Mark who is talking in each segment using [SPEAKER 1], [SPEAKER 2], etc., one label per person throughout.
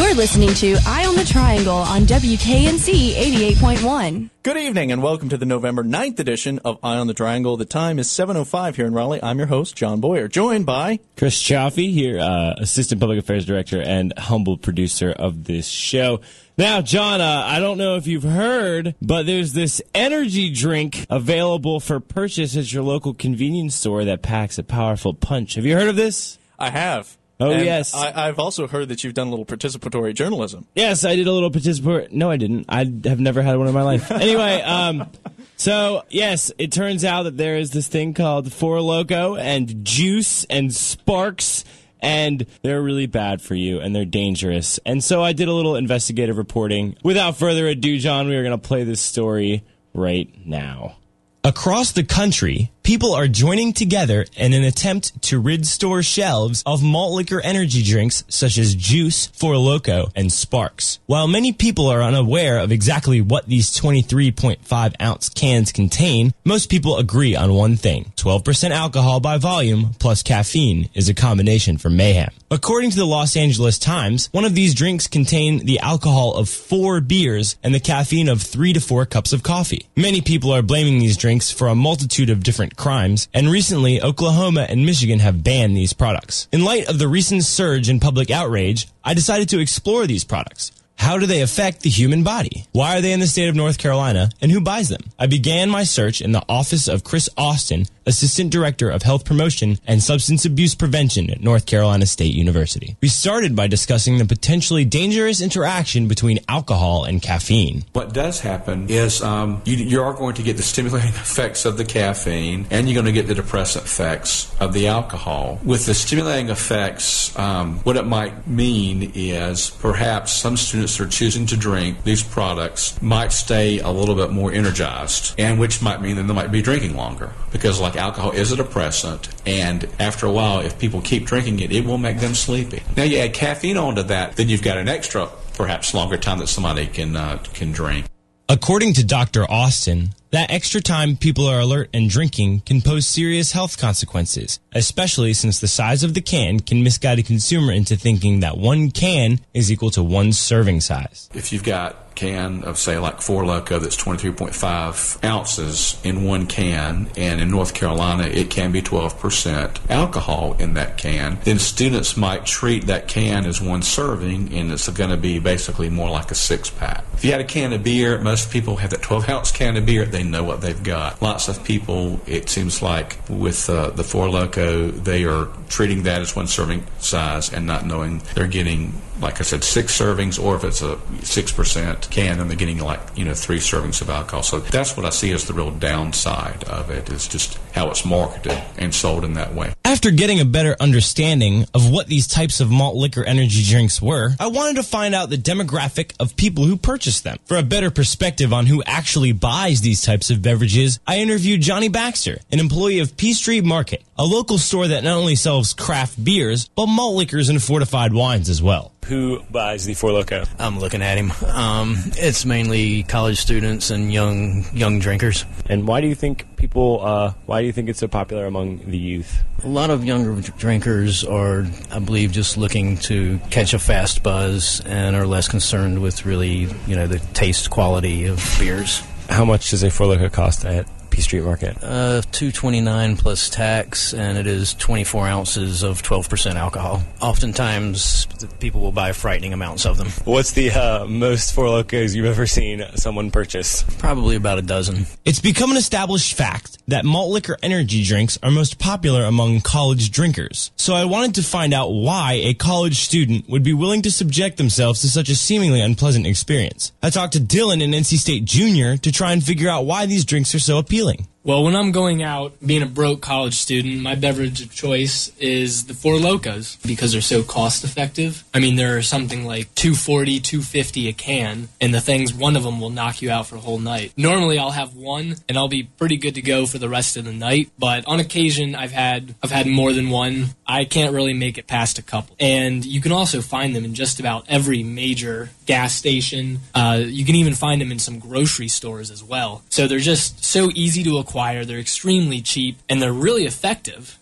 [SPEAKER 1] You're listening to Eye on the Triangle on WKNC 88.1.
[SPEAKER 2] Good evening and welcome to the November 9th edition of Eye on the Triangle. The time is 7.05 here in Raleigh. I'm your host, John Boyer, joined by...
[SPEAKER 3] Chris Chaffee here, uh, Assistant Public Affairs Director and humble producer of this show. Now, John, uh, I don't know if you've heard, but there's this energy drink available for purchase at your local convenience store that packs a powerful punch. Have you heard of this?
[SPEAKER 2] I have.
[SPEAKER 3] Oh,
[SPEAKER 2] And
[SPEAKER 3] yes.
[SPEAKER 2] I, I've also heard that you've done a little participatory journalism.
[SPEAKER 3] Yes, I did a little participatory. No, I didn't. I have never had one in my life. anyway, um, so yes, it turns out that there is this thing called Four Loco and Juice and Sparks, and they're really bad for you and they're dangerous. And so I did a little investigative reporting. Without further ado, John, we are going to play this story right now.
[SPEAKER 4] Across the country, people are joining together in an attempt to rid store shelves of malt liquor energy drinks such as Juice, Four Loco, and Sparks. While many people are unaware of exactly what these 23.5 ounce cans contain, most people agree on one thing. 12% alcohol by volume plus caffeine is a combination for mayhem. According to the Los Angeles Times, one of these drinks contain the alcohol of four beers and the caffeine of three to four cups of coffee. Many people are blaming these drinks for a multitude of different crimes, and recently Oklahoma and Michigan have banned these products. In light of the recent surge in public outrage, I decided to explore these products. How do they affect the human body? Why are they in the state of North Carolina? And who buys them? I began my search in the office of Chris Austin, Assistant Director of Health Promotion and Substance Abuse Prevention at North Carolina State University. We started by discussing the potentially dangerous interaction between alcohol and caffeine.
[SPEAKER 5] What does happen is um, you, you are going to get the stimulating effects of the caffeine, and you're going to get the depressant effects of the alcohol. With the stimulating effects, um, what it might mean is perhaps some students are choosing to drink these products might stay a little bit more energized, and which might mean that they might be drinking longer because, like alcohol, is a depressant, and after a while, if people keep drinking it, it will make them sleepy. Now you add caffeine onto that, then you've got an extra, perhaps longer time that somebody can uh, can drink.
[SPEAKER 4] According to Dr. Austin, that extra time people are alert and drinking can pose serious health consequences, especially since the size of the can can misguide a consumer into thinking that one can is equal to one serving size.
[SPEAKER 5] If you've got can of say like Four Loco that's 23.5 ounces in one can, and in North Carolina it can be 12% alcohol in that can, then students might treat that can as one serving, and it's going to be basically more like a six pack. If you had a can of beer, most people have that 12 ounce can of beer. They know what they've got. Lots of people, it seems like with uh, the Four Loco, they are treating that as one serving size and not knowing they're getting, like I said, six servings, or if it's a six percent can, then they're getting like you know three servings of alcohol. So that's what I see as the real downside of it is just how it's marketed and sold in that way.
[SPEAKER 4] After getting a better understanding of what these types of malt liquor energy drinks were, I wanted to find out the demographic of people who purchase them. For a better perspective on who actually buys these types of beverages, I interviewed Johnny Baxter, an employee of P Street Market, a local store that not only sells craft beers, but malt liquors and fortified wines as well.
[SPEAKER 3] Who buys the Four Loco?
[SPEAKER 6] I'm looking at him. Um, it's mainly college students and young young drinkers.
[SPEAKER 3] And why do you think people? Uh, why do you think it's so popular among the youth?
[SPEAKER 6] A lot of younger drinkers are, I believe, just looking to catch a fast buzz and are less concerned with really, you know, the taste quality of beers.
[SPEAKER 3] How much does a Four Loco cost at P Street Market?
[SPEAKER 6] Uh, two twenty nine plus tax, and it is twenty four ounces of twelve percent alcohol. Oftentimes, people will buy frightening amounts of them.
[SPEAKER 3] What's the uh, most Four Locos you've ever seen someone purchase?
[SPEAKER 6] Probably about a dozen.
[SPEAKER 4] It's become an established fact that malt liquor energy drinks are most popular among college drinkers. So I wanted to find out why a college student would be willing to subject themselves to such a seemingly unpleasant experience. I talked to Dylan in NC State Junior to try and figure out why these drinks are so appealing.
[SPEAKER 7] Well, when I'm going out, being a broke college student, my beverage of choice is the Four Locos because they're so cost effective. I mean, they're something like 240, 250 a can, and the things, one of them will knock you out for a whole night. Normally, I'll have one and I'll be pretty good to go for the rest of the night, but on occasion, I've had, I've had more than one. I can't really make it past a couple. And you can also find them in just about every major gas station. Uh, you can even find them in some grocery stores as well. So they're just so easy to acquire. They're extremely cheap and they're really effective.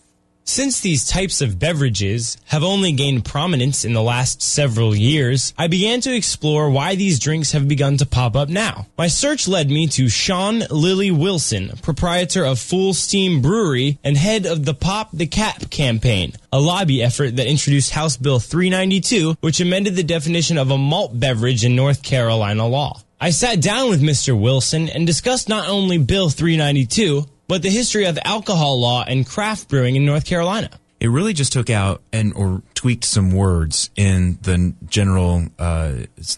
[SPEAKER 4] Since these types of beverages have only gained prominence in the last several years, I began to explore why these drinks have begun to pop up now. My search led me to Sean Lilly Wilson, proprietor of Fullsteam Brewery and head of the Pop the Cap campaign, a lobby effort that introduced House Bill 392, which amended the definition of a malt beverage in North Carolina law. I sat down with Mr. Wilson and discussed not only Bill 392, but the history of alcohol law and craft brewing in North Carolina.
[SPEAKER 8] It really just took out and or tweaked some words in the general uh,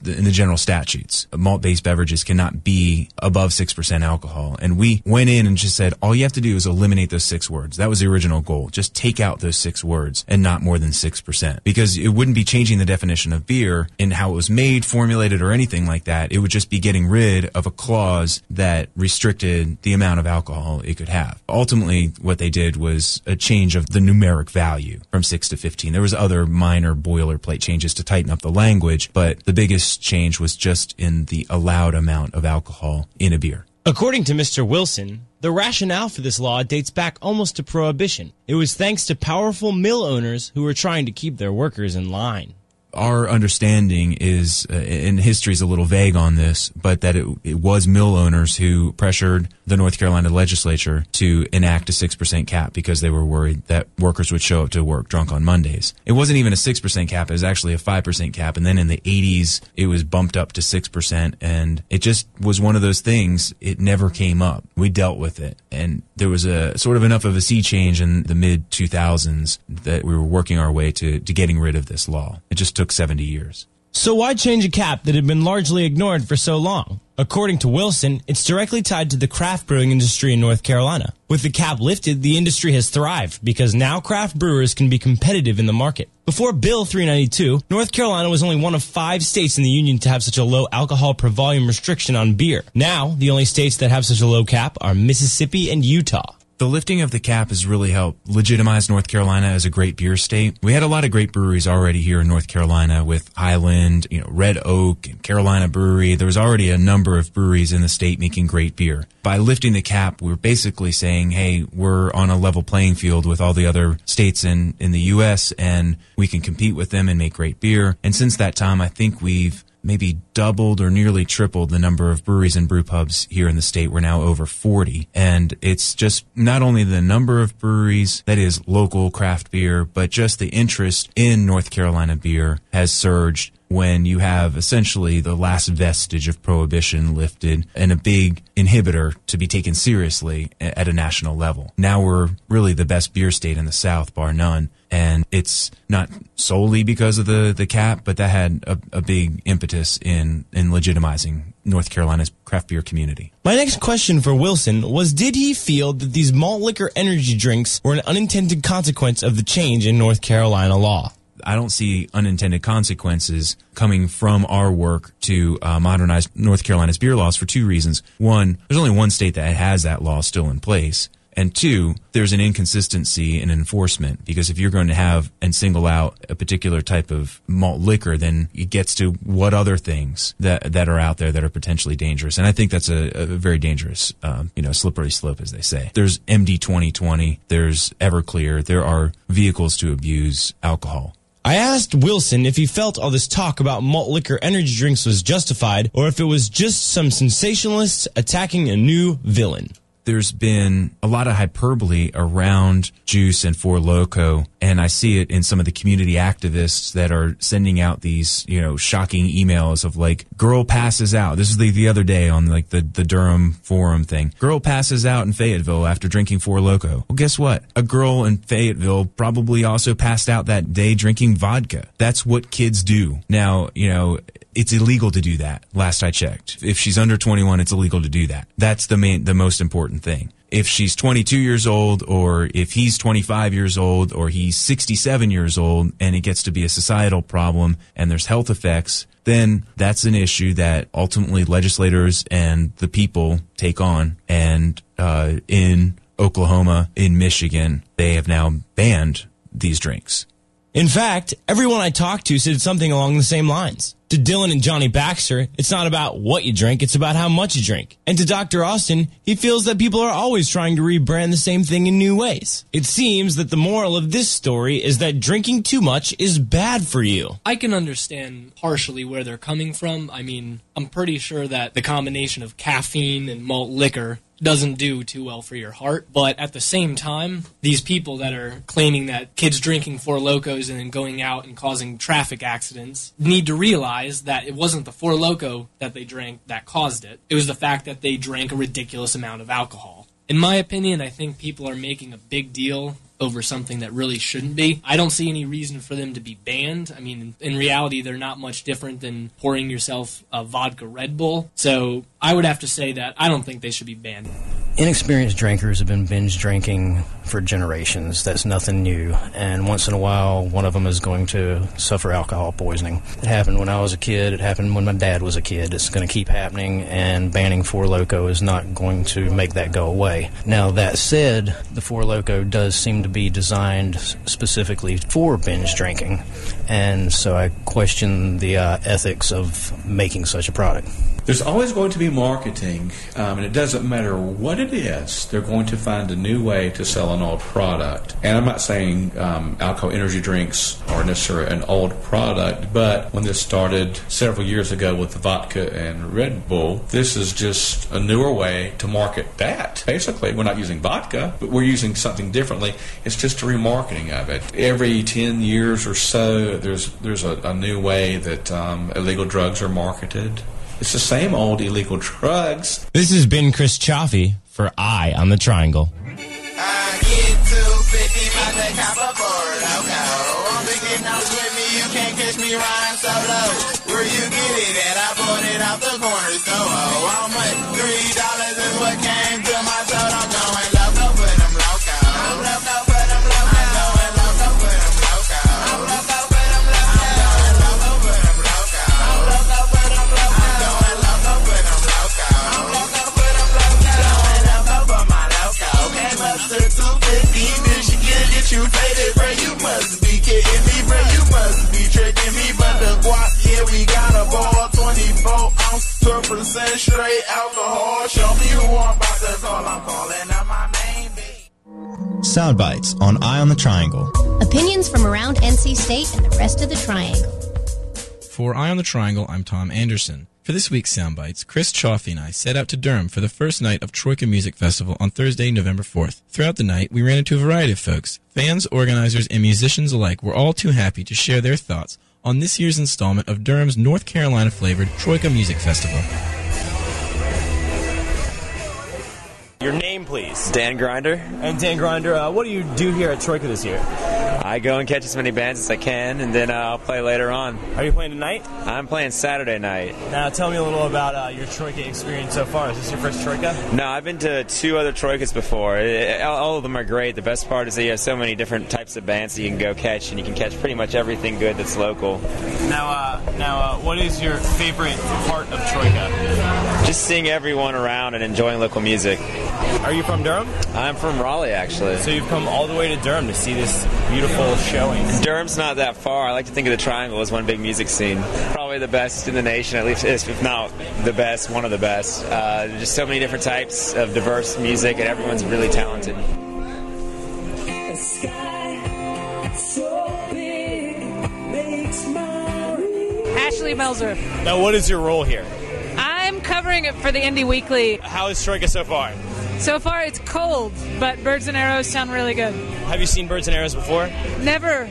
[SPEAKER 8] in the general statutes. Malt-based beverages cannot be above six percent alcohol, and we went in and just said all you have to do is eliminate those six words. That was the original goal. Just take out those six words and not more than six percent, because it wouldn't be changing the definition of beer and how it was made, formulated, or anything like that. It would just be getting rid of a clause that restricted the amount of alcohol it could have. Ultimately, what they did was a change of the numeric value from six to fifteen. There was other other minor boilerplate changes to tighten up the language, but the biggest change was just in the allowed amount of alcohol in a beer.
[SPEAKER 4] According to Mr. Wilson, the rationale for this law dates back almost to prohibition. It was thanks to powerful mill owners who were trying to keep their workers in line
[SPEAKER 8] our understanding is, uh, and history is a little vague on this, but that it, it, was mill owners who pressured the North Carolina legislature to enact a 6% cap because they were worried that workers would show up to work drunk on Mondays. It wasn't even a 6% cap, it was actually a 5% cap. And then in the 80s, it was bumped up to 6%. And it just was one of those things, it never came up. We dealt with it. And there was a sort of enough of a sea change in the mid 2000s that we were working our way to, to getting rid of this law. It just took 70 years.
[SPEAKER 4] So why change a cap that had been largely ignored for so long? According to Wilson, it's directly tied to the craft brewing industry in North Carolina. With the cap lifted, the industry has thrived because now craft brewers can be competitive in the market. Before Bill 392, North Carolina was only one of five states in the union to have such a low alcohol per volume restriction on beer. Now, the only states that have such a low cap are Mississippi and Utah
[SPEAKER 8] the lifting of the cap has really helped legitimize North Carolina as a great beer state. We had a lot of great breweries already here in North Carolina with Highland, you know, Red Oak and Carolina Brewery. There was already a number of breweries in the state making great beer. By lifting the cap, we're basically saying, hey, we're on a level playing field with all the other states in, in the U.S. and we can compete with them and make great beer. And since that time, I think we've maybe doubled or nearly tripled the number of breweries and brew pubs here in the state. We're now over 40. And it's just not only the number of breweries that is local craft beer, but just the interest in North Carolina beer has surged when you have essentially the last vestige of prohibition lifted and a big inhibitor to be taken seriously at a national level. Now we're really the best beer state in the South, bar none. And it's not solely because of the, the cap, but that had a, a big impetus in, in legitimizing North Carolina's craft beer community.
[SPEAKER 4] My next question for Wilson was Did he feel that these malt liquor energy drinks were an unintended consequence of the change in North Carolina law?
[SPEAKER 8] I don't see unintended consequences coming from our work to uh, modernize North Carolina's beer laws for two reasons. One, there's only one state that has that law still in place. And two, there's an inconsistency in enforcement because if you're going to have and single out a particular type of malt liquor, then it gets to what other things that that are out there that are potentially dangerous. And I think that's a, a very dangerous, um, you know, slippery slope, as they say. There's MD 2020, there's Everclear, there are vehicles to abuse alcohol.
[SPEAKER 4] I asked Wilson if he felt all this talk about malt liquor energy drinks was justified or if it was just some sensationalists attacking a new villain
[SPEAKER 8] there's been a lot of hyperbole around juice and Four Loco, and I see it in some of the community activists that are sending out these, you know, shocking emails of like, girl passes out. This is the, the other day on like the, the Durham forum thing. Girl passes out in Fayetteville after drinking Four Loco. Well, guess what? A girl in Fayetteville probably also passed out that day drinking vodka. That's what kids do. Now, you know, it's illegal to do that. Last I checked. If she's under 21, it's illegal to do that. That's the main, the most important thing. If she's 22 years old or if he's 25 years old or he's 67 years old and it gets to be a societal problem and there's health effects, then that's an issue that ultimately legislators and the people take on. And, uh, in Oklahoma, in Michigan, they have now banned these drinks.
[SPEAKER 4] In fact, everyone I talked to said something along the same lines.
[SPEAKER 9] To Dylan and Johnny Baxter, it's not about what you drink, it's about how much you drink. And to Dr. Austin, he feels that people are always trying to rebrand the same thing in new ways. It seems that the moral of this story is that drinking too much is bad for you.
[SPEAKER 7] I can understand partially where they're coming from. I mean, I'm pretty sure that the combination of caffeine and malt liquor doesn't do too well for your heart. But at the same time, these people that are claiming that kids drinking Four Locos and then going out and causing traffic accidents need to realize that it wasn't the Four Loco that they drank that caused it. It was the fact that they drank a ridiculous amount of alcohol. In my opinion, I think people are making a big deal over something that really shouldn't be. I don't see any reason for them to be banned. I mean, in reality, they're not much different than pouring yourself a vodka Red Bull. So I would have to say that I don't think they should be banned.
[SPEAKER 6] Inexperienced drinkers have been binge drinking for generations. That's nothing new. And once in a while, one of them is going to suffer alcohol poisoning. It happened when I was a kid. It happened when my dad was a kid. It's going to keep happening, and banning Four Loco is not going to make that go away. Now, that said, the Four Loco does seem to be designed specifically for binge drinking. And so I question the uh, ethics of making such a product.
[SPEAKER 5] There's always going to be marketing, um, and it doesn't matter what it is. They're going to find a new way to sell an old product. And I'm not saying um, alcohol energy drinks are necessarily an old product, but when this started several years ago with vodka and Red Bull, this is just a newer way to market that. Basically, we're not using vodka, but we're using something differently. It's just a remarketing of it. Every 10 years or so, there's there's a, a new way that um, illegal drugs are marketed. It's the same old illegal drugs.
[SPEAKER 9] This has been Chris Chaffee for Eye on the Triangle.
[SPEAKER 10] I get 250 by the copper for loco. I'm thinking out with me, you can't catch me riding solo. Where you get it at? I bought it out the corner store. Oh, how much?
[SPEAKER 11] Sound bites on Eye on the Triangle.
[SPEAKER 12] Opinions from around NC State and the rest of the Triangle.
[SPEAKER 13] For Eye on the Triangle, I'm Tom Anderson. For this week's Soundbites, Chris Chaffee and I set out to Durham for the first night of Troika Music Festival on Thursday, November 4th. Throughout the night, we ran into a variety of folks. Fans, organizers, and musicians alike were all too happy to share their thoughts on this year's installment of Durham's North Carolina flavored Troika Music Festival.
[SPEAKER 4] Your name, please.
[SPEAKER 14] Dan Grinder.
[SPEAKER 4] And Dan Grinder, uh, what do you do here at Troika this year?
[SPEAKER 14] I go and catch as many bands as I can, and then uh, I'll play later on.
[SPEAKER 4] Are you playing tonight?
[SPEAKER 14] I'm playing Saturday night.
[SPEAKER 4] Now, tell me a little about uh, your Troika experience so far. Is this your first Troika?
[SPEAKER 14] No, I've been to two other Troikas before. It- all of them are great. The best part is that you have so many different types of bands that you can go catch, and you can catch pretty much everything good that's local.
[SPEAKER 4] Now, uh, now, uh, what is your favorite part of Troika?
[SPEAKER 14] Just seeing everyone around and enjoying local music.
[SPEAKER 4] Are you from Durham?
[SPEAKER 14] I'm from Raleigh, actually.
[SPEAKER 4] So you've come all the way to Durham to see this beautiful showing.
[SPEAKER 14] Durham's not that far. I like to think of the Triangle as one big music scene. Probably the best in the nation, at least if not the best, one of the best. Uh, just so many different types of diverse music, and everyone's really talented.
[SPEAKER 15] Ashley Melzer.
[SPEAKER 4] Now, what is your role here?
[SPEAKER 15] I'm covering it for the Indie Weekly.
[SPEAKER 4] How is Troika so far?
[SPEAKER 15] So far, it's cold, but birds and arrows sound really good.
[SPEAKER 4] Have you seen Birds and Arrows before?
[SPEAKER 15] Never,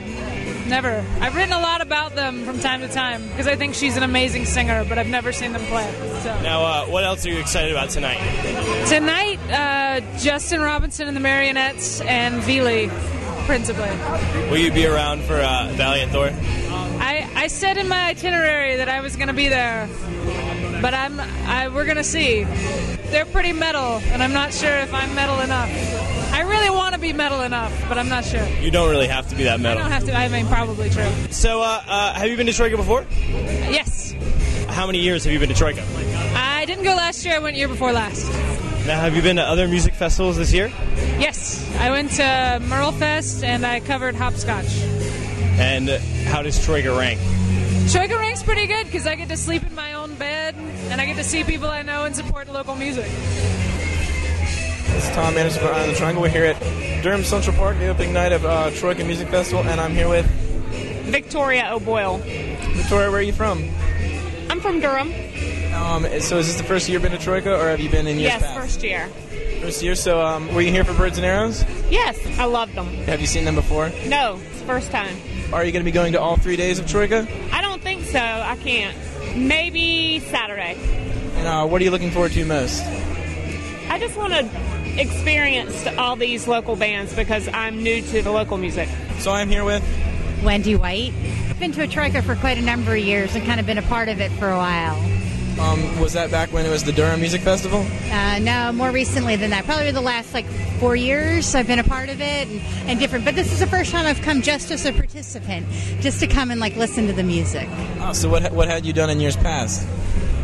[SPEAKER 15] never. I've written a lot about them from time to time because I think she's an amazing singer, but I've never seen them play. So
[SPEAKER 4] Now, uh, what else are you excited about tonight?
[SPEAKER 15] tonight, uh, Justin Robinson and the Marionettes and Veelee, principally.
[SPEAKER 4] Will you be around for uh, Valiant Thor?
[SPEAKER 15] I, I said in my itinerary that I was going to be there, but I'm I, we're going to see. They're pretty metal, and I'm not sure if I'm metal enough. I really want to be metal enough, but I'm not sure.
[SPEAKER 4] You don't really have to be that metal.
[SPEAKER 15] I don't have to. I mean, probably true.
[SPEAKER 4] So, uh, uh, have you been to Troika before?
[SPEAKER 15] Yes,
[SPEAKER 4] How many years have you been to Troika?
[SPEAKER 15] I didn't go last year. I went year before last.
[SPEAKER 4] Now, have you been to other music festivals this year?
[SPEAKER 15] Yes, I went to MerleFest and I covered hopscotch.
[SPEAKER 4] And how does Troika rank?
[SPEAKER 15] Troika Rank's pretty good because I get to sleep in my own bed and I get to see people I know and support local music.
[SPEAKER 13] This is Tom Anderson for Eye on the Triangle. We're here at Durham Central Park, the opening night of uh, Troika Music Festival, and I'm here with
[SPEAKER 16] Victoria O'Boyle.
[SPEAKER 13] Victoria. Where are you from?
[SPEAKER 16] I'm from Durham.
[SPEAKER 13] Um, so is this the first year you've been to Troika, or have you been in years
[SPEAKER 16] yes,
[SPEAKER 13] past?
[SPEAKER 16] first year.
[SPEAKER 13] First year. So um, were you here for Birds and Arrows?
[SPEAKER 16] Yes, I love them.
[SPEAKER 13] Have you seen them before?
[SPEAKER 16] No, it's the first time.
[SPEAKER 13] Are you going to be going to all three days of Troika?
[SPEAKER 16] I don't think so. I can't. Maybe Saturday.
[SPEAKER 13] And uh, what are you looking forward to most?
[SPEAKER 16] I just want to experience all these local bands because I'm new to the local music.
[SPEAKER 13] So I'm here with
[SPEAKER 17] Wendy White. I've been to a Troika for quite a number of years and kind of been a part of it for a while.
[SPEAKER 13] Um, was that back when it was the Durham Music Festival?
[SPEAKER 17] Uh, no, more recently than that. Probably the last like four years I've been a part of it and, and different. But this is the first time I've come just as a participant, just to come and like listen to the music.
[SPEAKER 13] Oh, so what what had you done in years past?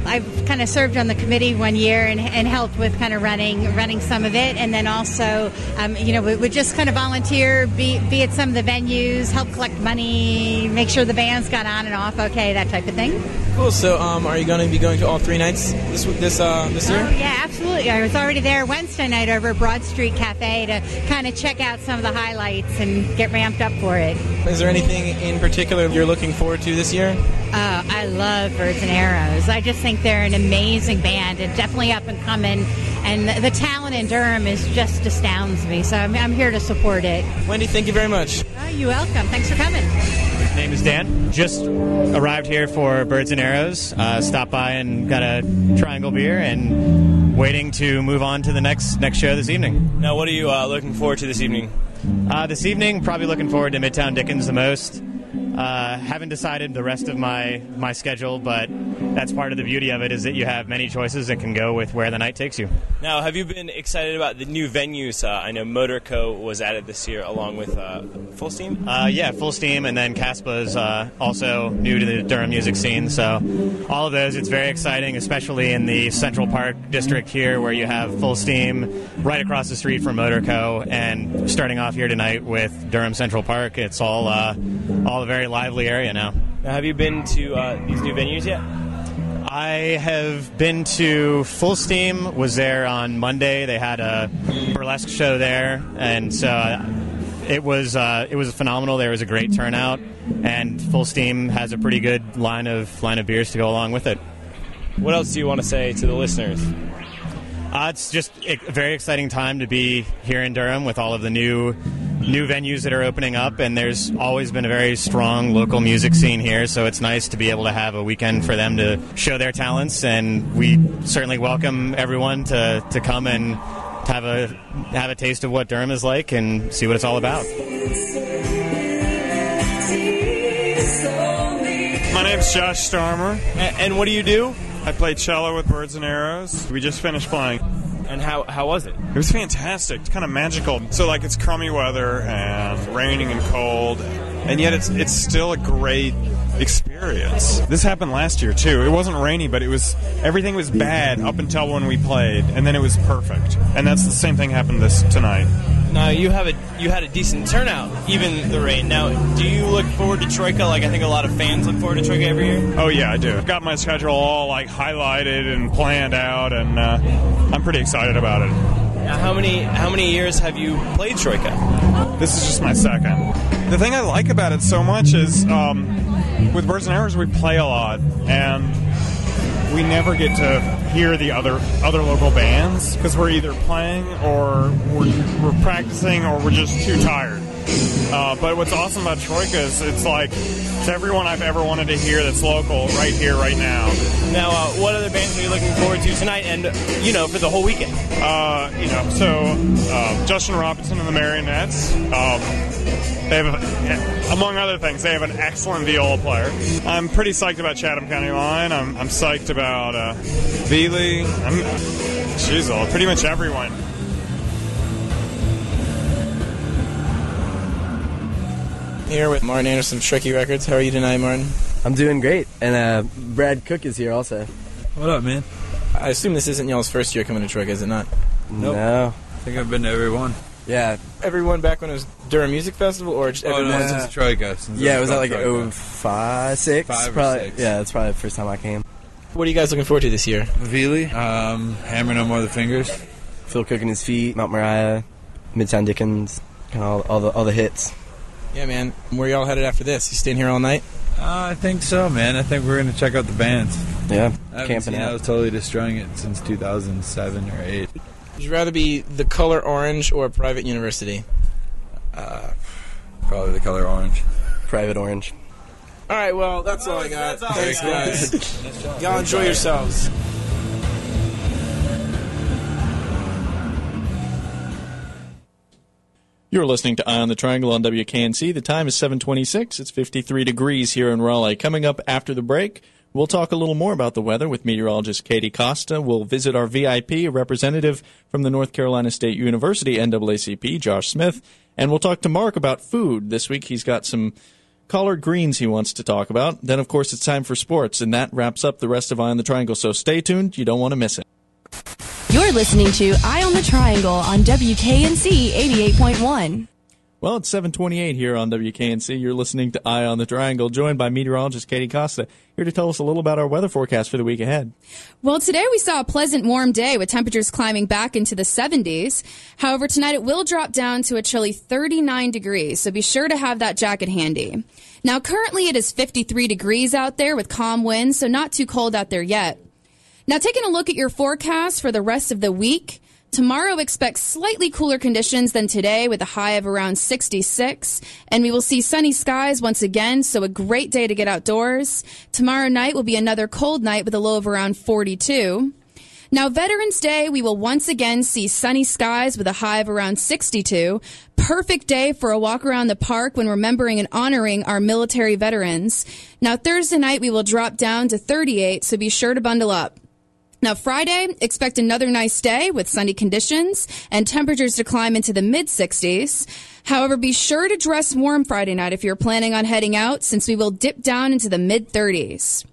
[SPEAKER 17] I've kind of served on the committee one year and, and helped with kind of running running some of it, and then also, um, you know, we would just kind of volunteer, be, be at some of the venues, help collect money, make sure the bands got on and off okay, that type of thing.
[SPEAKER 13] Cool. So, um, are you going to be going to all three nights this this uh, this year?
[SPEAKER 17] Oh yeah, absolutely. I was already there Wednesday night over at Broad Street Cafe to kind of check out some of the highlights and get ramped up for it.
[SPEAKER 13] Is there anything in particular you're looking forward to this year?
[SPEAKER 17] Uh, I love Birds and Arrows. I just think they're an amazing band and definitely up and coming. And the, the talent in Durham is just astounds me. So I'm, I'm here to support it.
[SPEAKER 13] Wendy, thank you very much.
[SPEAKER 17] Oh, you're welcome. Thanks for coming.
[SPEAKER 18] name is Dan. Just arrived here for Birds and Arrows. Uh, stopped by and got a triangle beer and waiting to move on to the next next show this evening.
[SPEAKER 19] Now, what are you uh, looking forward to this evening?
[SPEAKER 18] Uh, this evening, probably looking forward to Midtown Dickens the most. Uh, haven't decided the rest of my my schedule, but that's part of the beauty of it is that you have many choices and can go with where the night takes you.
[SPEAKER 19] Now, have you been excited about the new venues? Uh, I know Motorco was added this year along with uh, Fullsteam.
[SPEAKER 18] Uh, yeah, Fullsteam, and then Casbah is uh, also new to the Durham music scene. So, all of those, it's very exciting, especially in the Central Park district here, where you have Fullsteam right across the street from Motorco, and starting off here tonight with Durham Central Park. It's all uh, all a very lively area now.
[SPEAKER 19] Now, have you been to uh, these new venues yet?
[SPEAKER 18] I have been to Fullsteam. Was there on Monday? They had a burlesque show there, and so uh, it was uh, it was phenomenal. There was a great turnout, and Fullsteam has a pretty good line of line of beers to go along with it.
[SPEAKER 19] What else do you want to say to the listeners?
[SPEAKER 18] Uh, it's just a very exciting time to be here in Durham with all of the new new venues that are opening up, and there's always been a very strong local music scene here. So it's nice to be able to have a weekend for them to show their talents, and we certainly welcome everyone to, to come and have a have a taste of what Durham is like and see what it's all about.
[SPEAKER 20] My name's Josh Starmer.
[SPEAKER 19] And, what do you do?
[SPEAKER 20] I play cello with Birds and Arrows. We just finished playing.
[SPEAKER 19] And how, how was it?
[SPEAKER 20] It was fantastic. It's kind of magical. So like it's crummy weather and raining and cold, and yet it's it's still a great experience. This happened last year too. It wasn't rainy, but it was everything was bad up until when we played, and then it was perfect. And that's the same thing happened this tonight.
[SPEAKER 19] Now you have a you had a decent turnout, even the rain. Now, do you look forward to Troika? Like I think a lot of fans look forward to Troika every year.
[SPEAKER 20] Oh yeah, I do. I've got my schedule all like highlighted and planned out, and uh, I'm pretty excited about it.
[SPEAKER 19] Now, how many how many years have you played Troika?
[SPEAKER 20] This is just my second. The thing I like about it so much is um, with Birds and Arrows we play a lot, and we never get to hear the other other local bands because we're either playing or we're, we're practicing or we're just too tired. Uh, but what's awesome about Troika is it's like it's everyone I've ever wanted to hear that's local right here, right now.
[SPEAKER 19] Now, uh, what other bands are you looking forward to tonight and, you know, for the whole weekend?
[SPEAKER 20] Uh, you know, so uh, Justin Robinson and the Marionettes. Um, they have, among other things, they have an excellent viola player. I'm pretty psyched about Chatham County Line. I'm, I'm psyched about uh, Veelee. I'm, jeez, all pretty much everyone.
[SPEAKER 13] Here with Martin Anderson of Trekky Records. How are you tonight, Martin?
[SPEAKER 21] I'm doing great, and uh, Brad Cook is here also.
[SPEAKER 22] What up, man?
[SPEAKER 13] I assume this isn't y'all's first year coming to Troika, is it not?
[SPEAKER 21] No.
[SPEAKER 22] I think I've been to every one.
[SPEAKER 21] Yeah.
[SPEAKER 13] Everyone back when it was Durham Music Festival, or just
[SPEAKER 22] Oh, no,
[SPEAKER 13] everyone
[SPEAKER 22] since Troika, since
[SPEAKER 21] yeah, it was at like
[SPEAKER 22] Troika.
[SPEAKER 21] oh five, six,
[SPEAKER 22] Five or
[SPEAKER 21] probably.
[SPEAKER 22] six.
[SPEAKER 21] Yeah, that's probably the first time I came.
[SPEAKER 13] What are you guys looking forward to this year?
[SPEAKER 22] Veelee, um, Hammer No More the Fingers.
[SPEAKER 21] Phil Cook and his Feat, Mount Moriah, Midtown Dickens, kind of all, all the all the hits.
[SPEAKER 13] Yeah, man. Where y'all headed after this? You staying here all night?
[SPEAKER 22] Uh, I think so, man. I think we're going to check out the bands.
[SPEAKER 21] Yeah,
[SPEAKER 22] I haven't
[SPEAKER 21] camping
[SPEAKER 22] seen
[SPEAKER 21] out.
[SPEAKER 22] I was totally destroying it since 2007 or 8.
[SPEAKER 13] Would you rather be the color orange or a private university?
[SPEAKER 22] Uh, probably the color orange.
[SPEAKER 21] Private orange.
[SPEAKER 13] All right, well, that's all I got. Thanks,
[SPEAKER 22] guys.
[SPEAKER 13] guys. Y'all enjoy yourselves.
[SPEAKER 2] You're listening to Eye on the Triangle on WKNC. The time is 726. It's 53 degrees here in Raleigh. Coming up after the break, we'll talk a little more about the weather with meteorologist Katie Costa. We'll visit our VIP, a representative from the North Carolina State University NAACP, Josh Smith, and we'll talk to Mark about food. This week he's got some collard greens he wants to talk about. Then, of course, it's time for sports, and that wraps up the rest of Eye on the Triangle. So stay tuned. You don't want to miss it.
[SPEAKER 1] You're listening to Eye on the Triangle on WKNC 88.1.
[SPEAKER 2] Well, it's 728 here on WKNC. You're listening to Eye on the Triangle, joined by meteorologist Katie Costa, here to tell us a little about our weather forecast for the week ahead.
[SPEAKER 23] Well, today we saw a pleasant warm day with temperatures climbing back into the 70s. However, tonight it will drop down to a chilly 39 degrees, so be sure to have that jacket handy. Now, currently it is 53 degrees out there with calm winds, so not too cold out there yet. Now, taking a look at your forecast for the rest of the week, tomorrow expect slightly cooler conditions than today with a high of around 66, and we will see sunny skies once again, so a great day to get outdoors. Tomorrow night will be another cold night with a low of around 42. Now, Veterans Day, we will once again see sunny skies with a high of around 62. Perfect day for a walk around the park when remembering and honoring our military veterans. Now, Thursday night, we will drop down to 38, so be sure to bundle up. Now, Friday, expect another nice day with sunny conditions and temperatures to climb into the mid 60s. However, be sure to dress warm Friday night if you're planning on heading out, since we will dip down into the mid 30s.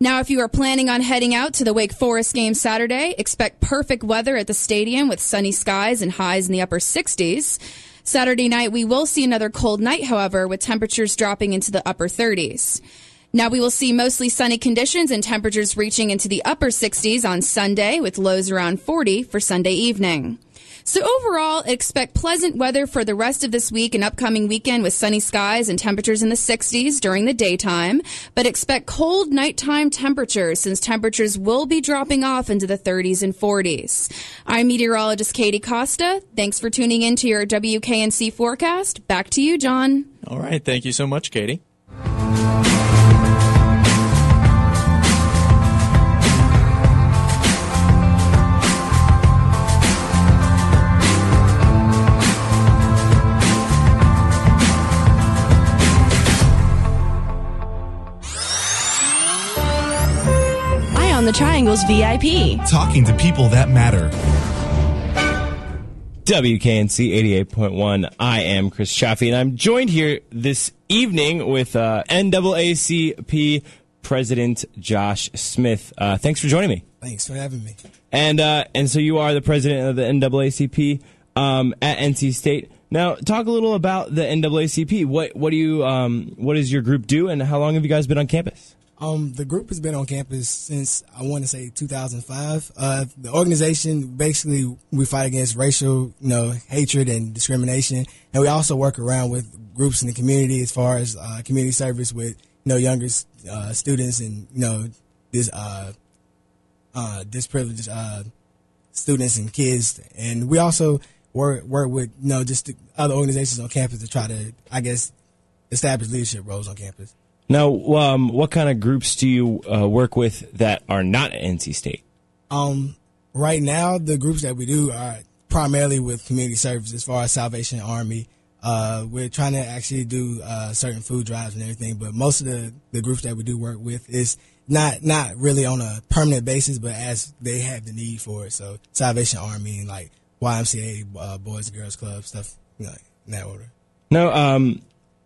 [SPEAKER 23] Now, if you are planning on heading out to the Wake Forest game Saturday, expect perfect weather at the stadium with sunny skies and highs in the upper 60s. Saturday night, we will see another cold night, however, with temperatures dropping into the upper 30s. Now we will see mostly sunny conditions and temperatures reaching into the upper 60s on Sunday with lows around 40 for Sunday evening. So overall, expect pleasant weather for the rest of this week and upcoming weekend with sunny skies and temperatures in the 60s during the daytime, but expect cold nighttime temperatures since temperatures will be dropping off into the 30s and 40s. I'm meteorologist Katie Costa. Thanks for tuning in to your WKNC forecast. Back to you, John.
[SPEAKER 2] All right. Thank you so much, Katie.
[SPEAKER 1] The Triangle's VIP.
[SPEAKER 11] Talking to people that matter.
[SPEAKER 4] WKNC 88.1. I am Chris Chaffee, and I'm joined here this evening with uh, NAACP President Josh Smith. Uh, thanks for joining me.
[SPEAKER 24] Thanks for having me.
[SPEAKER 4] And uh, and so you are the president of the NAACP um, at NC State. Now, talk a little about the NAACP. What what do you um, what does your group do, and how long have you guys been on campus?
[SPEAKER 24] Um, the group has been on campus since I want to say 2005. Uh, the organization basically we fight against racial, you know, hatred and discrimination, and we also work around with groups in the community as far as uh, community service with you know younger uh, students and you know this uh, uh, disprivileged uh, students and kids, and we also work work with you know just the other organizations on campus to try to I guess establish leadership roles on campus.
[SPEAKER 4] Now, um, what kind of groups do you uh, work with that are not at NC State?
[SPEAKER 24] Um, right now, the groups that we do are primarily with community service as far as Salvation Army. Uh, we're trying to actually do uh, certain food drives and everything, but most of the, the groups that we do work with is not not really on a permanent basis, but as they have the need for it. So Salvation Army and like YMCA, uh, Boys and Girls Club stuff, you know, in that order.
[SPEAKER 4] No, um,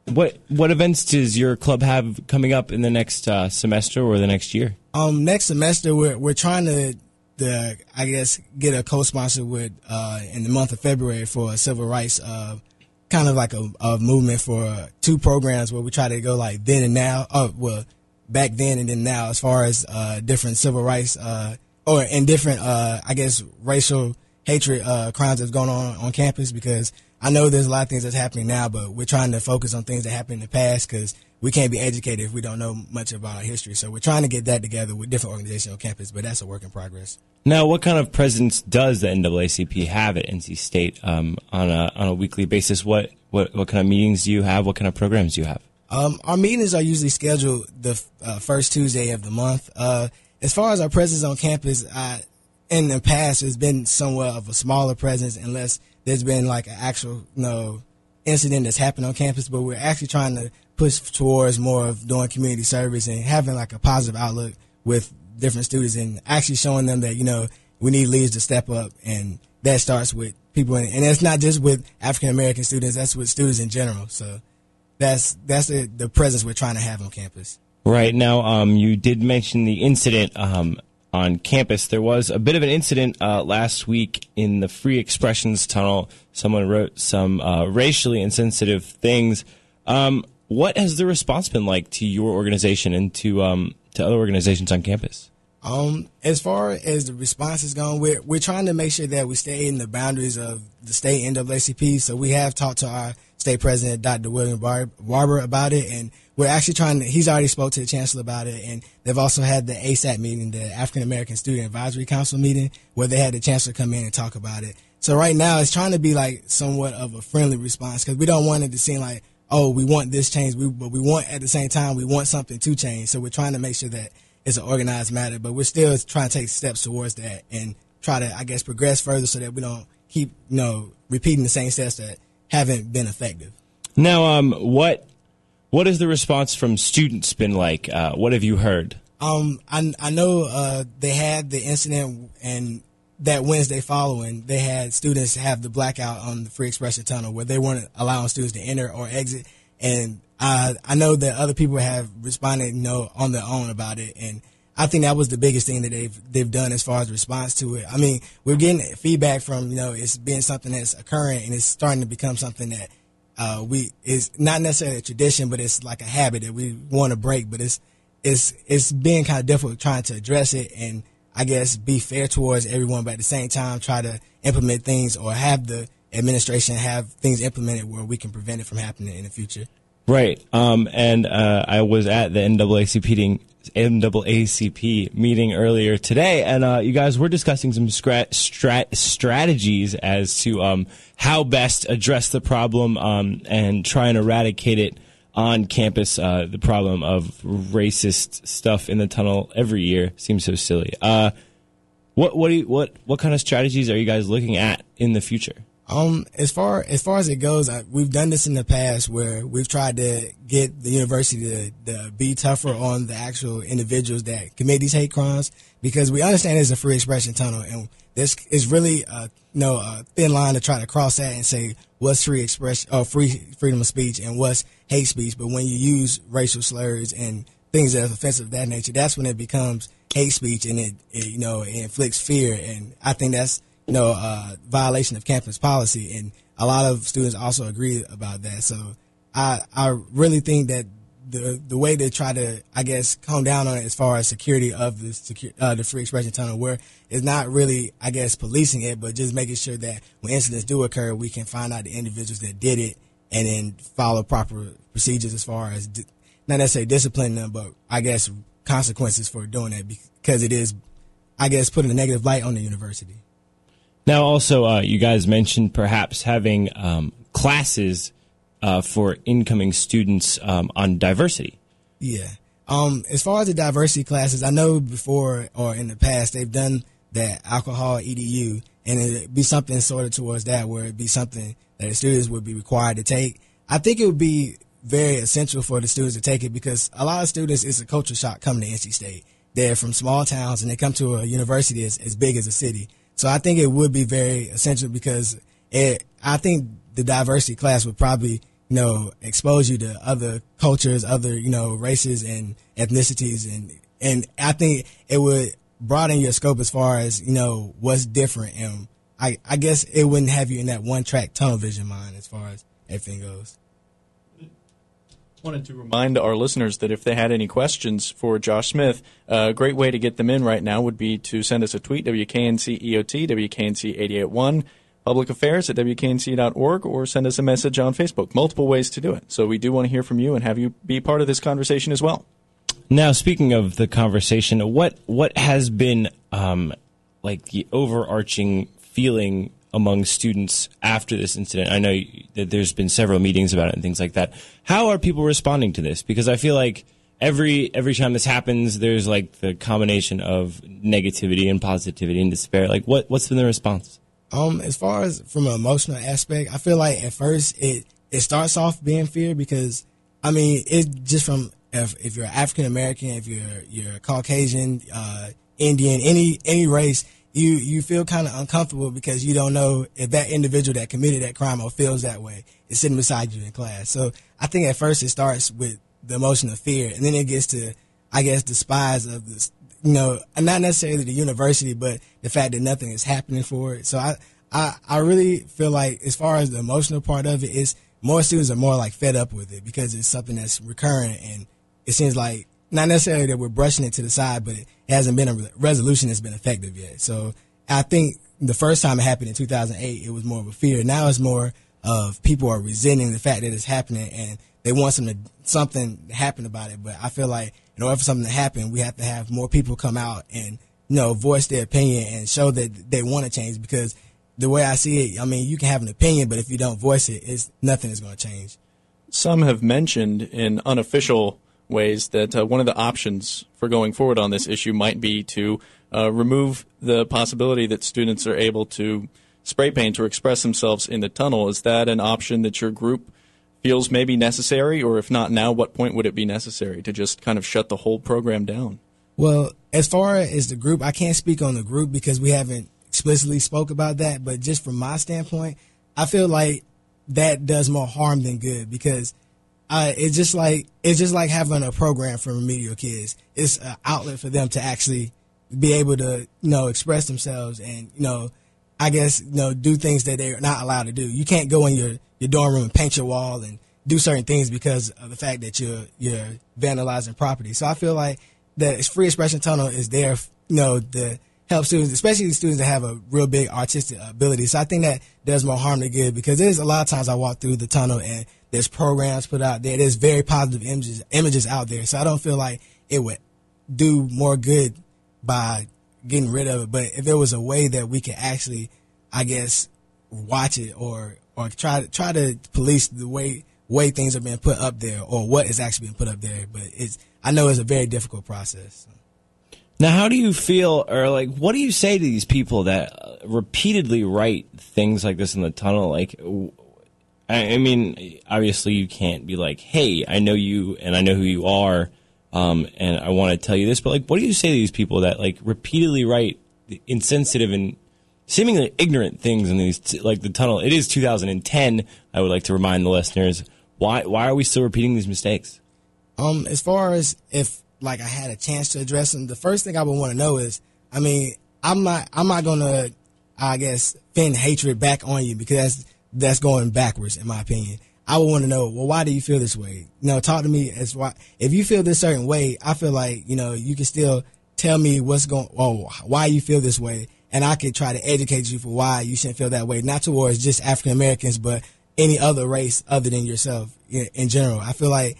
[SPEAKER 4] what what events does your club have coming up in the next uh, semester or the next year?
[SPEAKER 24] Um, next semester we're we're trying to the I guess get a co-sponsor with uh, in the month of February for a civil rights uh, kind of like a, a movement for uh, two programs where we try to go like then and now. Oh, well, back then and then now as far as uh, different civil rights uh, or in different uh, I guess racial hatred uh, crimes that's going on on campus because I know there's a lot of things that's happening now, but we're trying to focus on things that happened in the past because we can't be educated if we don't know much about our history. So we're trying to get that together with different organizations on campus, but that's a work in progress.
[SPEAKER 4] Now, what kind of presence does the NAACP have at NC State um, on a on a weekly basis? What what what kind of meetings do you have? What kind of programs do you have?
[SPEAKER 24] Um, our meetings are usually scheduled the uh, first Tuesday of the month. Uh, as far as our presence on campus, uh, in the past, it's been somewhat of a smaller presence unless there's been like an actual you know incident that's happened on campus. But we're actually trying to push towards more of doing community service and having like a positive outlook with different students and actually showing them that you know we need leaders to step up and that starts with people in, and it's not just with African American students that's with students in general so that's that's the, the presence we're trying to have on campus
[SPEAKER 4] Right now, um, you did mention the incident um, on campus. There was a bit of an incident uh, last week in the Free Expressions Tunnel. Someone wrote some uh, racially insensitive things. Um, what has the response been like to your organization and to um, to other organizations on campus?
[SPEAKER 24] Um, as far as the response is going, we're we're trying to make sure that we stay in the boundaries of the state NAACP. So we have talked to our state president, Dr. William Bar- Barber, about it, and we're actually trying to. He's already spoke to the chancellor about it, and they've also had the ASAP meeting, the African American Student Advisory Council meeting, where they had the chancellor come in and talk about it. So right now, it's trying to be like somewhat of a friendly response because we don't want it to seem like, oh, we want this change, we, but we want at the same time we want something to change. So we're trying to make sure that it's an organized matter, but we're still trying to take steps towards that and try to, I guess, progress further so that we don't keep, you know, repeating the same steps that haven't been effective.
[SPEAKER 4] Now, um, what what has the response from students been like? Uh, what have you heard?
[SPEAKER 24] Um, I, I know uh, they had the incident, and that Wednesday following, they had students have the blackout on the Free Expression Tunnel where they weren't allowing students to enter or exit. And I I know that other people have responded, you know, on their own about it, and I think that was the biggest thing that they've they've done as far as response to it. I mean, we're getting feedback from you know it's being something that's occurring and it's starting to become something that uh, we is not necessarily a tradition, but it's like a habit that we want to break. But it's it's it's being kind of difficult trying to address it and I guess be fair towards everyone, but at the same time try to implement things or have the administration have things implemented where we can prevent it from happening in the future.
[SPEAKER 4] Right. Um, and uh, I was at the NAACP NAACP meeting earlier today, and uh, you guys were discussing some scra- strat- strategies as to um, how best address the problem um, and try and eradicate it on campus. Uh, the problem of racist stuff in the tunnel every year seems so silly. Uh, what what you, what what kind of strategies are you guys looking at in the future?
[SPEAKER 24] Um, as far as far as it goes, I, we've done this in the past where we've tried to get the university to, to be tougher on the actual individuals that commit these hate crimes because we understand it's a free expression tunnel and this is really a you know a thin line to try to cross that and say what's free expression or free freedom of speech and what's hate speech. But when you use racial slurs and things that are offensive of that nature, that's when it becomes hate speech and it, it you know it inflicts fear. And I think that's you know, uh, violation of campus policy. And a lot of students also agree about that. So I, I really think that the, the way they try to, I guess, calm down on it as far as security of the uh, the free expression tunnel, where it's not really, I guess, policing it, but just making sure that when incidents do occur, we can find out the individuals that did it and then follow proper procedures as far as di- not necessarily disciplining them, but I guess consequences for doing that because it is, I guess, putting a negative light on the university.
[SPEAKER 4] Now, also, uh, you guys mentioned perhaps having um, classes uh, for incoming students um, on diversity.
[SPEAKER 24] Yeah. Um, as far as the diversity classes, I know before or in the past they've done that AlcoholEdu, and it'd be something sort of towards that, where it'd be something that the students would be required to take. I think it would be very essential for the students to take it because a lot of students it's a culture shock coming to NC State. They're from small towns and they come to a university as, as big as a city. So I think it would be very essential because it, I think the diversity class would probably, you know, expose you to other cultures, other, you know, races and ethnicities. And, and I think it would broaden your scope as far as you know what's different, and I I guess it wouldn't have you in that one track tunnel vision mind as far as everything goes.
[SPEAKER 2] Wanted to remind our listeners that if they had any questions for Josh Smith, a great way to get them in right now would be to send us a tweet, WKNC EOT, WKNC 881, public affairs at WKNC.org, or send us a message on Facebook. Multiple ways to do it. So we do want to hear from you and have you be part of this conversation as well.
[SPEAKER 4] Now, speaking of the conversation, what what has been um, like the overarching feeling among students after this incident? I know that there's been several meetings about it and things like that. How are people responding to this? Because I feel like every every time this happens, there's like the combination of negativity and positivity and despair. Like, what what's been the response?
[SPEAKER 24] Um, as far as from an emotional aspect, I feel like at first it it starts off being fear because I mean it just from if, if you're African American, if you're you're Caucasian, uh, Indian, any any race, you you feel kind of uncomfortable because you don't know if that individual that committed that crime or feels that way is sitting beside you in class. So I think at first it starts with the emotion of fear, and then it gets to I guess despise of this you know, not necessarily the university, but the fact that nothing is happening for it. So I, I, I really feel like as far as the emotional part of it is more students are more like fed up with it because it's something that's recurrent and it seems like not necessarily that we're brushing it to the side, but it hasn't been a re- resolution that's been effective yet. So I think the first time it happened in 2008, it was more of a fear. Now it's more of people are resenting the fact that it's happening and they want something something to happen about it. But I feel like in order for something to happen, we have to have more people come out and you know voice their opinion and show that they want to change. Because the way I see it, I mean, you can have an opinion, but if you don't voice it, it's nothing is going to change.
[SPEAKER 2] Some have mentioned in unofficial ways that uh, one of the options for going forward on this issue might be to uh, remove the possibility that students are able to spray paint or express themselves in the tunnel. Is that an option that your group feels may be necessary, or if not now, what point would it be necessary to just kind of shut the whole program down?
[SPEAKER 24] Well, as far as the group, I can't speak on the group because we haven't explicitly spoke about that. But just from my standpoint, I feel like that does more harm than good because uh, it's just like it's just like having a program for remedial kids. It's an outlet for them to actually be able to you know express themselves and you know I guess you know do things that they're not allowed to do. You can't go in your your dorm room and paint your wall and do certain things because of the fact that you're you're vandalizing property. So I feel like the free expression tunnel is there, you know, to help students, especially students that have a real big artistic ability. So I think that does more harm than good because there's a lot of times I walk through the tunnel and there's programs put out there. There's very positive images images out there. So I don't feel like it would do more good by getting rid of it. But if there was a way that we could actually, I guess, watch it or or try to try to police the way way things are being put up there or what is actually being put up there. But it's I know it's a very difficult process.
[SPEAKER 4] Now, how do you feel, or like, what do you say to these people that repeatedly write things like this in the tunnel? Like, I, I mean, obviously, you can't be like, "Hey, I know you, and I know who you are, um, and I want to tell you this." But like, what do you say to these people that like repeatedly write insensitive and seemingly ignorant things in these, t- like the tunnel? It is 2010. I would like to remind the listeners why why are we still repeating these mistakes?
[SPEAKER 24] Um, as far as if like I had a chance to address them, the first thing I would want to know is, I mean, I'm not, I'm not gonna, I guess, fin hatred back on you because that's going backwards in my opinion. I would want to know, well, why do you feel this way? You know, talk to me as why. If you feel this certain way, I feel like you know you can still tell me what's going, oh, why you feel this way, and I could try to educate you for why you shouldn't feel that way, not towards just African Americans, but any other race other than yourself in general. I feel like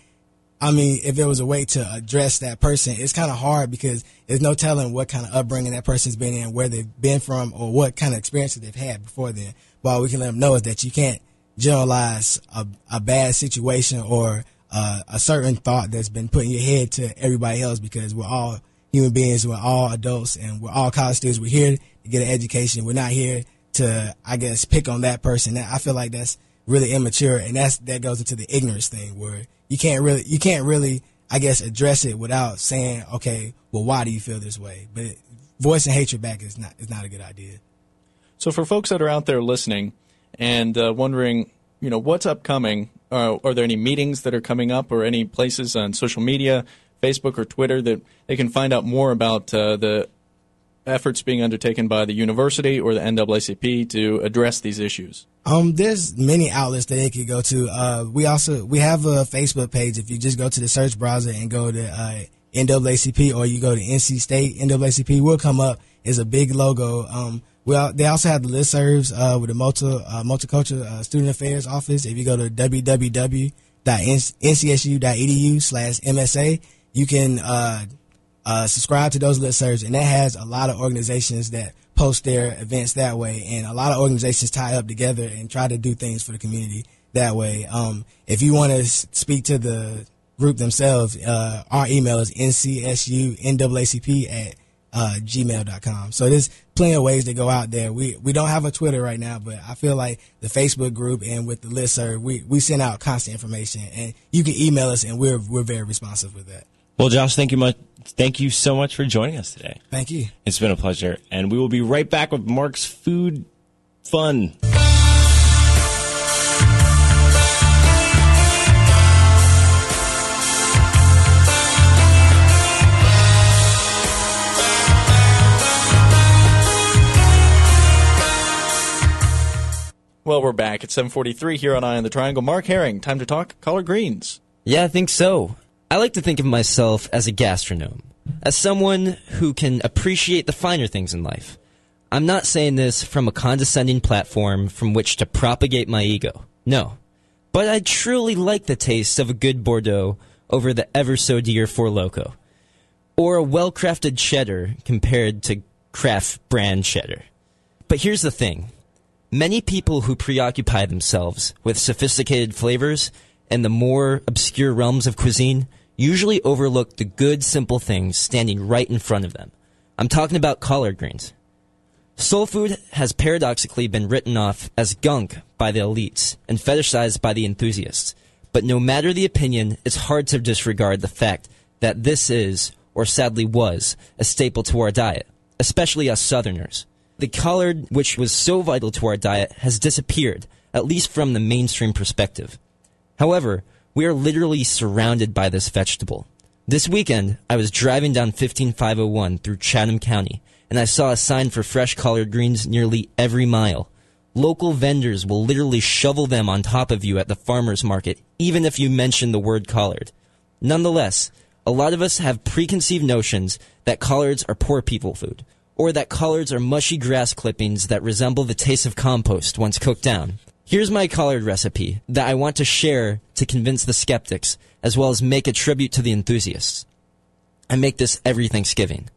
[SPEAKER 24] I mean, if there was a way to address that person, it's kind of hard because there's no telling what kind of upbringing that person's been in, where they've been from, or what kind of experiences they've had before then. But all we can let them know is that you can't generalize a, a bad situation or uh, a certain thought that's been put in your head to everybody else because we're all human beings, we're all adults, and we're all college students. We're here to get an education. We're not here to, I guess, pick on that person. I feel like that's really immature, and that's that goes into the ignorance thing where you can't really you can't really I guess address it without saying okay well why do you feel this way but voicing hatred back is not is not a good idea.
[SPEAKER 2] So for folks that are out there listening and uh, wondering, you know, what's upcoming, uh, are there any meetings that are coming up or any places on social media, Facebook or Twitter that they can find out more about uh, the efforts being undertaken by the university or the NAACP to address these issues?
[SPEAKER 24] Um, there's many outlets that they could go to. Uh, we also we have a Facebook page. If you just go to the search browser and go to uh, NAACP or you go to NC State NAACP, will come up. It's a big logo. Um, well, they also have the listservs uh, with the multi uh, multicultural uh, student affairs office. If you go to www.ncsu.edu slash MSA, you can uh, subscribe to those listservs, and that has a lot of organizations that post their events that way, and a lot of organizations tie up together and try to do things for the community that way. Um, if you want to speak to the group themselves, uh, our email is ncsunAACP at uh, gmail.com. So there's plenty of ways to go out there. We we don't have a Twitter right now, but I feel like the Facebook group and with the listserv, we, we send out constant information, and you can email us, and we're we're very responsive with that.
[SPEAKER 25] Well, Josh, thank you much. Thank you so much for joining us today.
[SPEAKER 24] Thank you.
[SPEAKER 25] It's been a pleasure, and we will be right back with Mark's food fun.
[SPEAKER 2] Well, we're back at 7:43 here on Eye on the Triangle. Mark Herring, time to talk collard greens.
[SPEAKER 26] Yeah, I think so. I like to think of myself as a gastronome, as someone who can appreciate the finer things in life. I'm not saying this from a condescending platform from which to propagate my ego. No. But I truly like the taste of a good Bordeaux over the ever so dear Four Loco. Or a well crafted cheddar compared to craft brand cheddar. But here's the thing many people who preoccupy themselves with sophisticated flavors and the more obscure realms of cuisine usually overlook the good, simple things standing right in front of them. I'm talking about collard greens. Soul food has paradoxically been written off as gunk by the elites and fetishized by the enthusiasts. But no matter the opinion, it's hard to disregard the fact that this is, or sadly was, a staple to our diet, especially us Southerners. The collard, which was so vital to our diet, has disappeared, at least from the mainstream perspective. However, we are literally surrounded by this vegetable. This weekend, I was driving down 15501 through Chatham County, and I saw a sign for fresh collard greens nearly every mile. Local vendors will literally shovel them on top of you at the farmer's market, even if you mention the word collard. Nonetheless, a lot of us have preconceived notions that collards are poor people food, or that collards are mushy grass clippings that resemble the taste of compost once cooked down. Here's my collard recipe that I want to share to convince the skeptics, as well as make a tribute to the enthusiasts. I make this every Thanksgiving.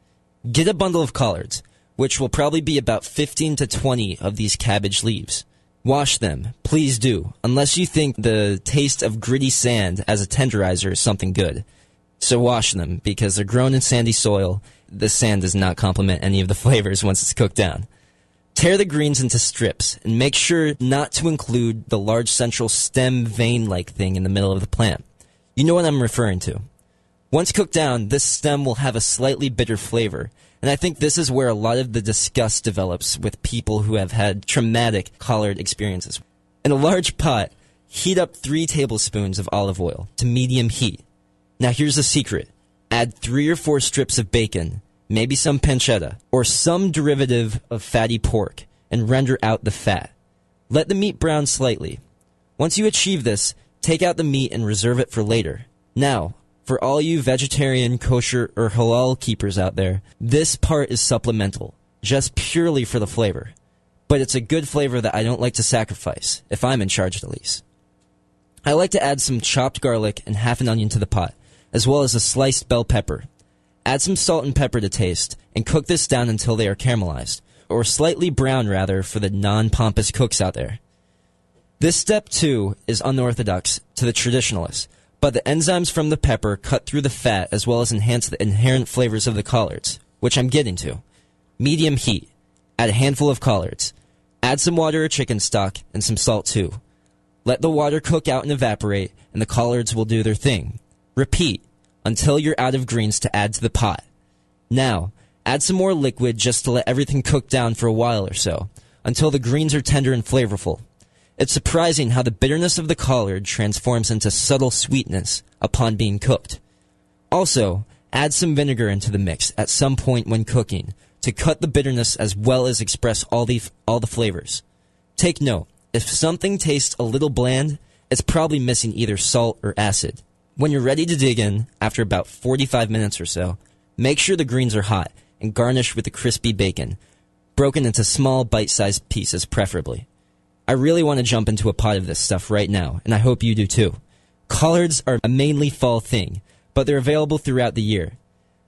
[SPEAKER 26] Get a bundle of collards, which will probably be about 15 to 20 of these cabbage leaves. Wash them, please do, unless you think the taste of gritty sand as a tenderizer is something good. So wash them, because they're grown in sandy soil. The sand does not complement any of the flavors once it's cooked down. Tear the greens into strips and make sure not to include the large central stem vein like thing in the middle of the plant. You know what I'm referring to. Once cooked down, this stem will have a slightly bitter flavor, and I think this is where a lot of the disgust develops with people who have had traumatic collard experiences. In a large pot, heat up three tablespoons of olive oil to medium heat. Now here's the secret. Add three or four strips of bacon, maybe some pancetta, or some derivative of fatty pork, and render out the fat. Let the meat brown slightly. Once you achieve this, take out the meat and reserve it for later. Now, for all you vegetarian, kosher, or halal keepers out there, this part is supplemental, just purely for the flavor. But it's a good flavor that I don't like to sacrifice, if I'm in charge at least. I like to add some chopped garlic and half an onion to the pot, as well as a sliced bell pepper. Add some salt and pepper to taste, and cook this down until they are caramelized, or slightly brown rather for the non-pompous cooks out there. This step too is unorthodox to the traditionalists, but the enzymes from the pepper cut through the fat as well as enhance the inherent flavors of the collards, which I'm getting to. Medium heat. Add a handful of collards. Add some water or chicken stock and some salt too. Let the water cook out and evaporate, and the collards will do their thing. Repeat until you're out of greens to add to the pot. Now, add some more liquid just to let everything cook down for a while or so, until the greens are tender and flavorful. It's surprising how the bitterness of the collard transforms into subtle sweetness upon being cooked. Also, add some vinegar into the mix at some point when cooking to cut the bitterness as well as express all the all the flavors. Take note: if something tastes a little bland, it's probably missing either salt or acid. When you're ready to dig in, after about 45 minutes or so, make sure the greens are hot and garnish with the crispy bacon, broken into small bite-sized pieces preferably. I really want to jump into a pot of this stuff right now, and I hope you do too. Collards are a mainly fall thing, but they're available throughout the year.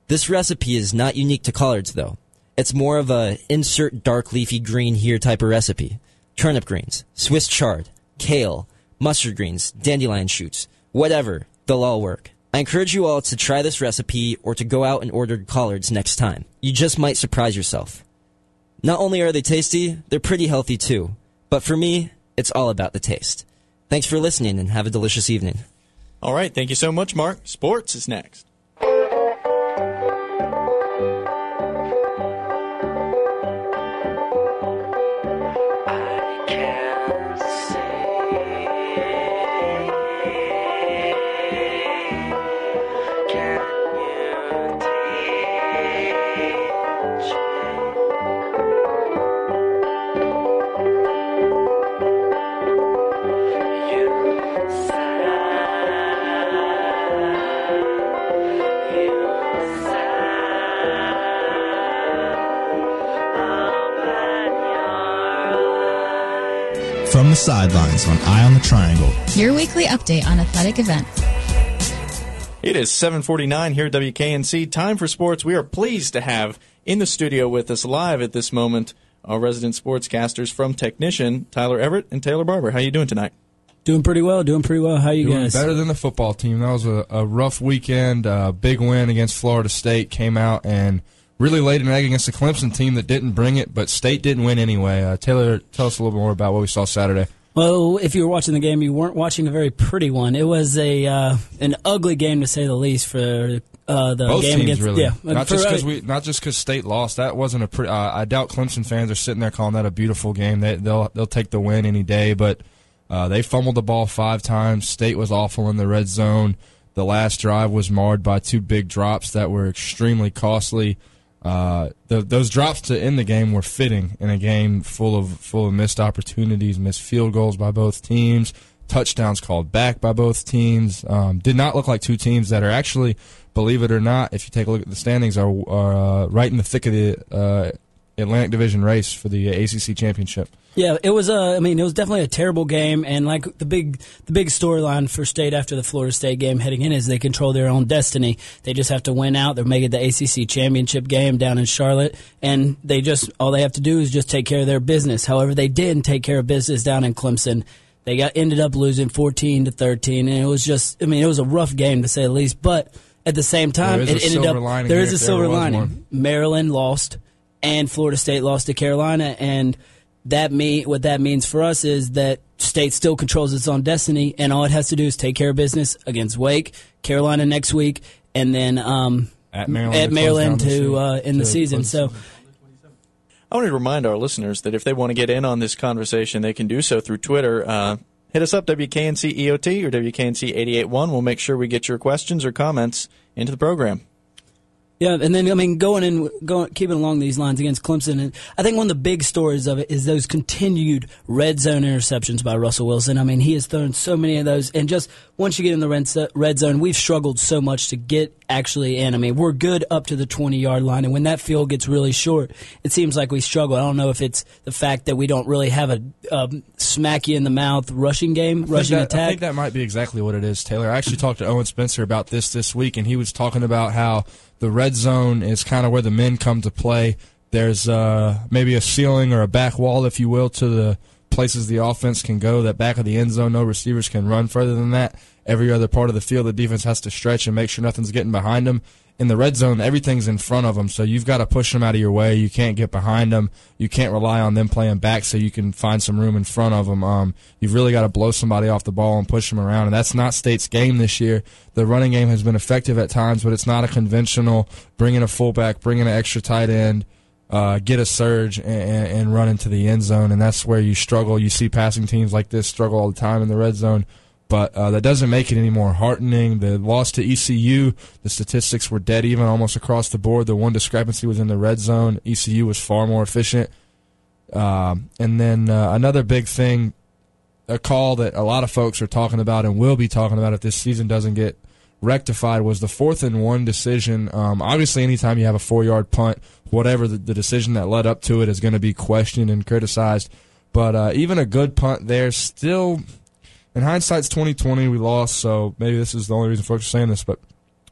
[SPEAKER 26] This recipe is not unique to collards though. It's more of a insert dark leafy green here type of recipe. Turnip greens, Swiss chard, kale, mustard greens, dandelion shoots, whatever, they'll all work. I encourage you all to try this recipe or to go out and order collards next time. You just might surprise yourself. Not only are they tasty, they're pretty healthy too. But for me, it's all about the taste. Thanks for listening and have a delicious evening.
[SPEAKER 2] All right, thank you so much, Mark. Sports is next.
[SPEAKER 27] From the sidelines on Eye on the Triangle.
[SPEAKER 12] Your weekly update on athletic events.
[SPEAKER 2] It is 7:49 here at WKNC. Time for sports. We are pleased to have in the studio with us live at this moment our resident sportscasters from Technician, Tyler Everett and Taylor Barber. How are you doing tonight?
[SPEAKER 28] Doing pretty well. Doing pretty well. How are you
[SPEAKER 29] Doing
[SPEAKER 28] guys?
[SPEAKER 29] better than the football team. That was a, a rough weekend. Uh, big win against Florida State. Came out and really laid an egg against the Clemson team that didn't bring it, but State didn't win anyway. Uh, Taylor, tell us a little bit more about what we saw Saturday.
[SPEAKER 28] Well, if you were watching the game, you weren't watching a very pretty one. It was a uh, an ugly game to say the least for uh, the
[SPEAKER 29] Both
[SPEAKER 28] game against
[SPEAKER 29] really.
[SPEAKER 28] yeah.
[SPEAKER 29] not
[SPEAKER 28] for-
[SPEAKER 29] just because we, not just because State lost. That wasn't a pretty. Uh, I doubt Clemson fans are sitting there calling that a beautiful game. They, they'll they'll take the win any day. But uh, they fumbled the ball five times. State was awful in the red zone. The last drive was marred by two big drops that were extremely costly. Uh, the, those drops to end the game were fitting in a game full of full of missed opportunities, missed field goals by both teams, touchdowns called back by both teams. Um, did not look like two teams that are actually, believe it or not, if you take a look at the standings, are, are uh, right in the thick of the uh, Atlantic Division race for the ACC championship.
[SPEAKER 28] Yeah, it was. Uh, I mean, it was definitely a terrible game, and like the big, the big storyline for State after the Florida State game heading in is they control their own destiny. They just have to win out. They're making the ACC championship game down in Charlotte, and they just all they have to do is just take care of their business. However, they didn't take care of business down in Clemson. They got ended up losing fourteen to thirteen, and it was just. I mean, it was a rough game to say the least, but at the same time, it ended up. there
[SPEAKER 29] here
[SPEAKER 28] is a
[SPEAKER 29] there
[SPEAKER 28] silver lining.
[SPEAKER 29] one.
[SPEAKER 28] Maryland lost, and Florida State lost to Carolina, and that mean what that means for us is that state still controls its own destiny, and all it has to do is take care of business against Wake, Carolina next week, and then um,
[SPEAKER 29] At Maryland
[SPEAKER 28] at
[SPEAKER 29] to close
[SPEAKER 28] Maryland
[SPEAKER 29] down the
[SPEAKER 28] to
[SPEAKER 29] season.
[SPEAKER 28] uh, in the season. So.
[SPEAKER 2] I want to remind our listeners that if they want to get in on this conversation, they can do so through Twitter. Uh, hit us up, WKNC EOT or WKNC 881. We'll make sure we get your questions or comments into the program.
[SPEAKER 28] Yeah, and then I mean, going in, going keeping along these lines against Clemson, and I think one of the big stories of it is those continued red zone interceptions by Russell Wilson. I mean, he has thrown so many of those, and just once you get in the red, red zone, we've struggled so much to get actually in. I mean, we're good up to the twenty yard line, and when that field gets really short, it seems like we struggle. I don't know if it's the fact that we don't really have a um, smack you in the mouth rushing game, rushing
[SPEAKER 29] that- I think that might be exactly what it is, Taylor. I actually talked to Owen Spencer about this this week, and he was talking about how the red zone is kind of where the men come to play. There's uh, maybe a ceiling or a back wall, if you will, to the places the offense can go. That back of the end zone, no receivers can run further than that. Every other part of the field, the defense has to stretch and make sure nothing's getting behind them. In the red zone, everything's in front of them, so you've got to push them out of your way. You can't get behind them. You can't rely on them playing back so you can find some room in front of them. Um, you've really got to blow somebody off the ball and push them around, and that's not State's game this year. The running game has been effective at times, but it's not a conventional bringing a fullback, bringing an extra tight end, uh, get a surge and, and, run into the end zone, and that's where you struggle. You see passing teams like this struggle all the time in the red zone. but uh, that doesn't make it any more heartening. The loss to ECU, the statistics were dead even almost across the board. The one discrepancy was in the red zone. ECU was far more efficient. Um, and then uh, another big thing, a call that a lot of folks are talking about and will be talking about if this season doesn't get rectified was the fourth and one decision. Um, obviously, anytime you have a four yard punt, whatever the, the decision that led up to it is going to be questioned and criticized. But uh, even a good punt there, still, in hindsight's twenty twenty, we lost. So maybe this is the only reason folks are saying this. But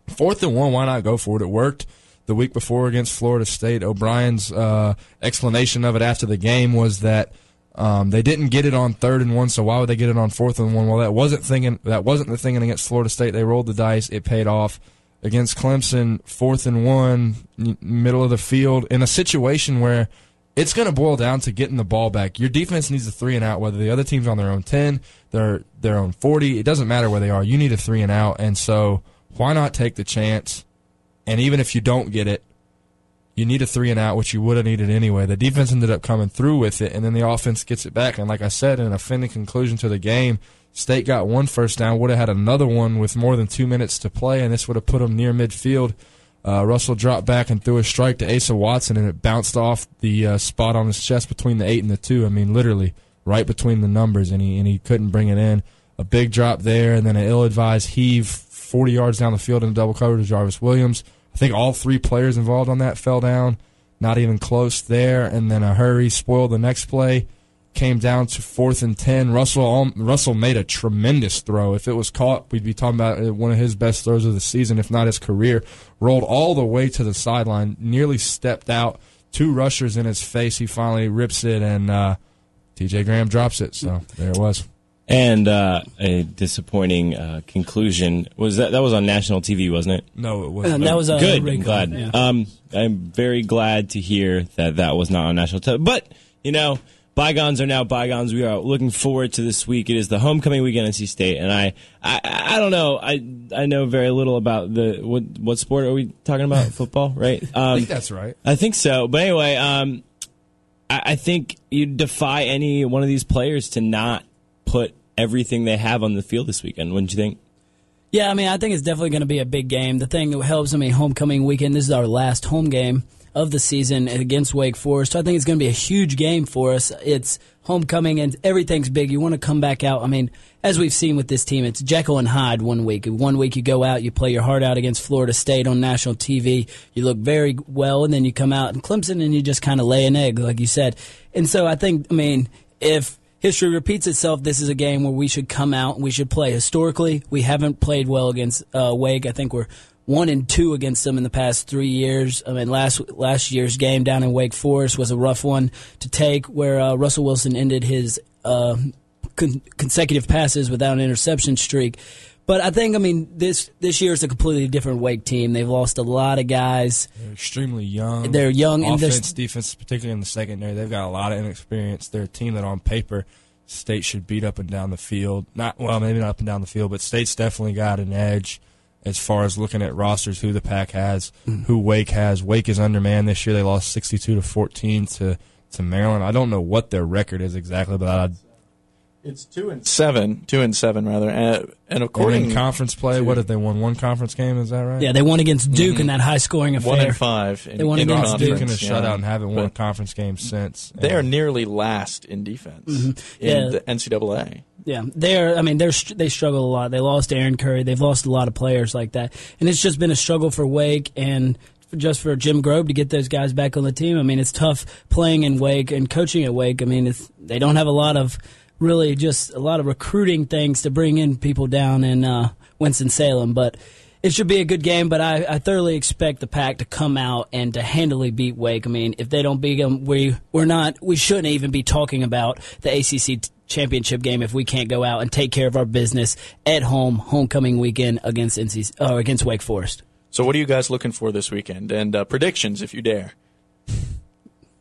[SPEAKER 29] fourth and one, why not go for it? It worked the week before against Florida State. O'Brien's uh, explanation of it after the game was that um, they didn't get it on third and one, so why would they get it on fourth and one? Well, that wasn't thinking. That wasn't the thinking against Florida State. They rolled the dice. It paid off against Clemson. Fourth and one, middle of the field, in a situation where it's going to boil down to getting the ball back. Your defense needs a three and out, whether the other team's on their own ten, their their own forty. It doesn't matter where they are. You need a three and out, and so why not take the chance? And even if you don't get it, you need a three and out, which you would have needed anyway. The defense ended up coming through with it, and then the offense gets it back. And like I said, in a fitting conclusion to the game, State got one first down, would have had another one with more than two minutes to play, and this would have put them near midfield. Uh, Russell dropped back and threw a strike to Asa Watson, and it bounced off the uh, spot on his chest between the eight and the two. I mean, literally right between the numbers, and he and he couldn't bring it in. A big drop there, and then an ill-advised heave 40 yards down the field in double cover to Jarvis Williams. I think all three players involved on that fell down. Not even close there. And then a hurry spoiled the next play. Came down to fourth and ten. Russell Russell made a tremendous throw. If it was caught, we'd be talking about uh, one of his best throws of the season, if not his career. Rolled all the way to the sideline, nearly stepped out. Two rushers in his face. He finally rips it, and uh, T.J. Graham drops it. So there it was.
[SPEAKER 4] And uh, a disappointing uh, conclusion was that that was on national TV, wasn't it?
[SPEAKER 29] No, it wasn't.
[SPEAKER 28] Uh, that was, uh,
[SPEAKER 4] good.
[SPEAKER 28] Ray
[SPEAKER 4] I'm glad.
[SPEAKER 28] Cohen,
[SPEAKER 4] Um, I'm very glad to hear that that was not on national TV. But you know, bygones are now bygones. We are looking forward to this week. It is the homecoming weekend at NC State, and I, I, I don't know. I, I know very little about the what what sport are we talking about? Football, right? Um,
[SPEAKER 29] I think that's right.
[SPEAKER 4] I think so. But anyway, um, I, I think you defy any one of these players to not put everything they have on the field this weekend. Wouldn't you think?
[SPEAKER 28] Yeah, I mean, I think it's definitely going to be a big game. The thing that helps, I mean, homecoming weekend, this is our last home game of the season against Wake Forest. So I think it's going to be a huge game for us. It's homecoming and everything's big. You want to come back out. I mean, as we've seen with this team, it's Jekyll and Hyde one week. One week you go out, you play your heart out against Florida State on national TV. You look very well, and then you come out in Clemson and you just kind of lay an egg, like you said. And so I think, I mean, if history repeats itself, this is a game where we should come out and we should play. Historically, we haven't played well against uh, Wake. I think we're one and two against them in the past three years. I mean, last last year's game down in Wake Forest was a rough one to take, where uh, Russell Wilson ended his uh, con- consecutive passes without an interception streak. But I think, I mean, this this year is a completely different Wake team. They've lost a lot of guys.
[SPEAKER 29] They're extremely young.
[SPEAKER 28] They're young
[SPEAKER 29] offense, defense, particularly in the secondary. They've got a lot of inexperience. They're a team that, on paper, State should beat up and down the field. Not well, maybe not up and down the field, but State's definitely got an edge as far as looking at rosters, who the pack has, mm. who Wake has. Wake is undermanned this year. They lost sixty-two to fourteen to to Maryland. I don't know what their record is exactly, but I.
[SPEAKER 2] It's two and seven, two and seven rather, and, and
[SPEAKER 29] According
[SPEAKER 2] according
[SPEAKER 29] in conference play,
[SPEAKER 2] to-
[SPEAKER 29] what if they won one conference game? Is that right?
[SPEAKER 28] Yeah, they won against Duke in that high scoring affair.
[SPEAKER 2] one and five. In,
[SPEAKER 28] They won
[SPEAKER 2] in
[SPEAKER 28] against Duke.
[SPEAKER 2] conference,
[SPEAKER 29] Duke in a
[SPEAKER 2] yeah.
[SPEAKER 29] shutout and haven't won a conference game since.
[SPEAKER 2] They are nearly last in defense
[SPEAKER 28] Mhm.
[SPEAKER 2] in
[SPEAKER 28] Yeah.
[SPEAKER 2] the NCAA.
[SPEAKER 28] Yeah, they're. I mean, they're they struggle a lot. They lost Aaron Curry. They've lost a lot of players like that, and it's just been a struggle for Wake and just for Jim Grobe to get those guys back on the team. I mean, it's tough playing in Wake and coaching at Wake. I mean, it's, they don't have a lot of really just a lot of recruiting things to bring in people down in uh, Winston Salem, but. It should be a good game, but I, I thoroughly expect the pack to come out and to handily beat Wake. I mean, if they don't beat them, we we're not we shouldn't even be talking about the ACC t- championship game if we can't go out and take care of our business at home, homecoming weekend against NC uh, against Wake Forest.
[SPEAKER 2] So, what are you guys looking for this weekend? And uh, predictions, if you dare.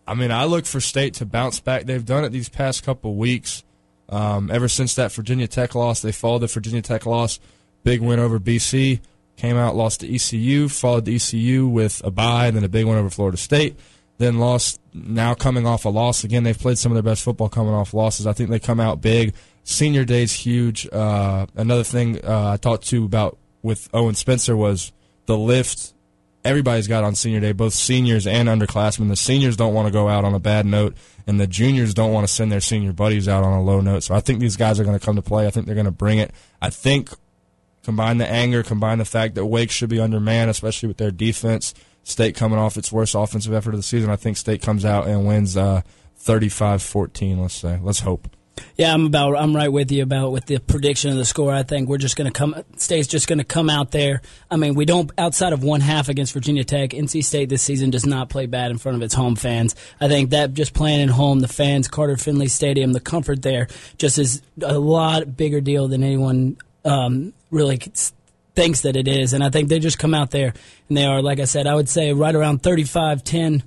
[SPEAKER 29] I mean, I look for State to bounce back. They've done it these past couple weeks. Um, ever since that Virginia Tech loss, they followed the Virginia Tech loss, big win over BC, came out, lost to ECU, followed the ECU with a bye, and then a big win over Florida State. then lost. Now coming off a loss again, they've played some of their best football coming off losses. I think they come out big. Senior day's huge. Uh, another thing uh, I talked to about with Owen Spencer was the lift everybody's got on senior day, both seniors and underclassmen. The seniors don't want to go out on a bad note, and the juniors don't want to send their senior buddies out on a low note. So I think these guys are going to come to play. I think they're going to bring it. I think combine the anger, combine the fact that Wake should be undermanned, especially with their defense. State coming off its worst offensive effort of the season. I think State comes out and wins uh, 35-14, let's say. Let's hope.
[SPEAKER 28] Yeah, I'm about. I'm right with you about with the prediction of the score. I think we're just going to come. State's just going to come out there. I mean, we don't outside of one half against Virginia Tech. NC State this season does not play bad in front of its home fans. I think that just playing at home, the fans, Carter Finley Stadium, the comfort there, just is a lot bigger deal than anyone um, really thinks that it is. And I think they just come out there and they are, like I said, I would say right around 35-10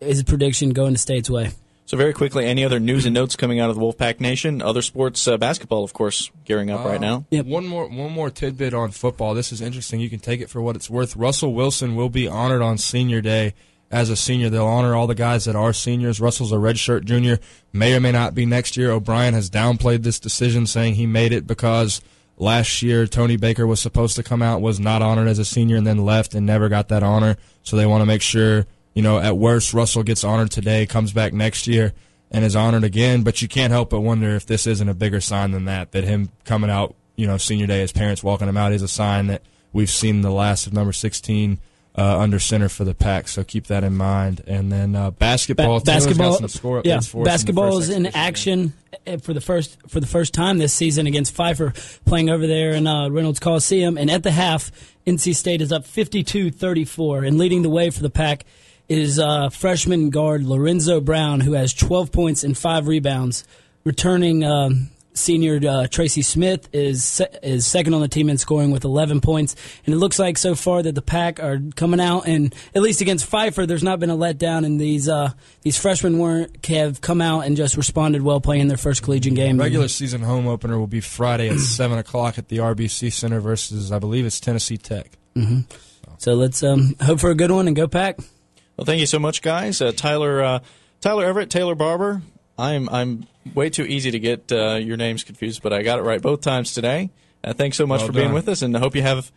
[SPEAKER 28] is a prediction going to State's way.
[SPEAKER 2] So very quickly, any other news and notes coming out of the Wolfpack Nation? Other sports, uh, basketball, of course, gearing up uh, right now.
[SPEAKER 29] Yep. One more, one more tidbit on football. This is interesting. You can take it for what it's worth. Russell Wilson will be honored on Senior Day as a senior. They'll honor all the guys that are seniors. Russell's a redshirt junior, may or may not be next year. O'Brien has downplayed this decision, saying he made it because last year Toney Baker was supposed to come out, was not honored as a senior, and then left and never got that honor. So they want to make sure you know, at worst, Russell gets honored today, comes back next year, and is honored again. But you can't help but wonder if this isn't a bigger sign than that. That him coming out, you know, senior day, his parents walking him out is a sign that we've seen the last of number 16 uh, under center for the pack. So keep that in mind. And then uh, basketball,
[SPEAKER 28] ba- basketball,
[SPEAKER 29] score
[SPEAKER 28] yeah, basketball is in action eh, for the first for the first time this season against Pfeiffer, playing over there in uh, Reynolds Coliseum. And at the half, NC State is up 52-34 and leading the way for the pack is uh, freshman guard Lorenzo Brown, who has 12 points and five rebounds. Returning um, senior uh, Tracy Smith is se- is second on the team in scoring with 11 points. And it looks like so far that the pack are coming out, and at least against Pfeiffer, there's not been a letdown. And these uh, these freshmen weren't have come out and just responded well, playing their first collegiate game.
[SPEAKER 29] Regular season home opener will be Friday at seven o'clock at the RBC Center versus I believe it's Tennessee Tech.
[SPEAKER 28] Mm-hmm. So let's um, hope for a good one and go pack.
[SPEAKER 2] Well, thank you so much, guys. Uh, Tyler, uh, Tyler Everett, Taylor Barber. I'm I'm way too easy to get uh, your names confused, but I got it right both times today. Uh, thanks so much
[SPEAKER 29] well
[SPEAKER 2] for
[SPEAKER 29] done.
[SPEAKER 2] being with us, and I hope you have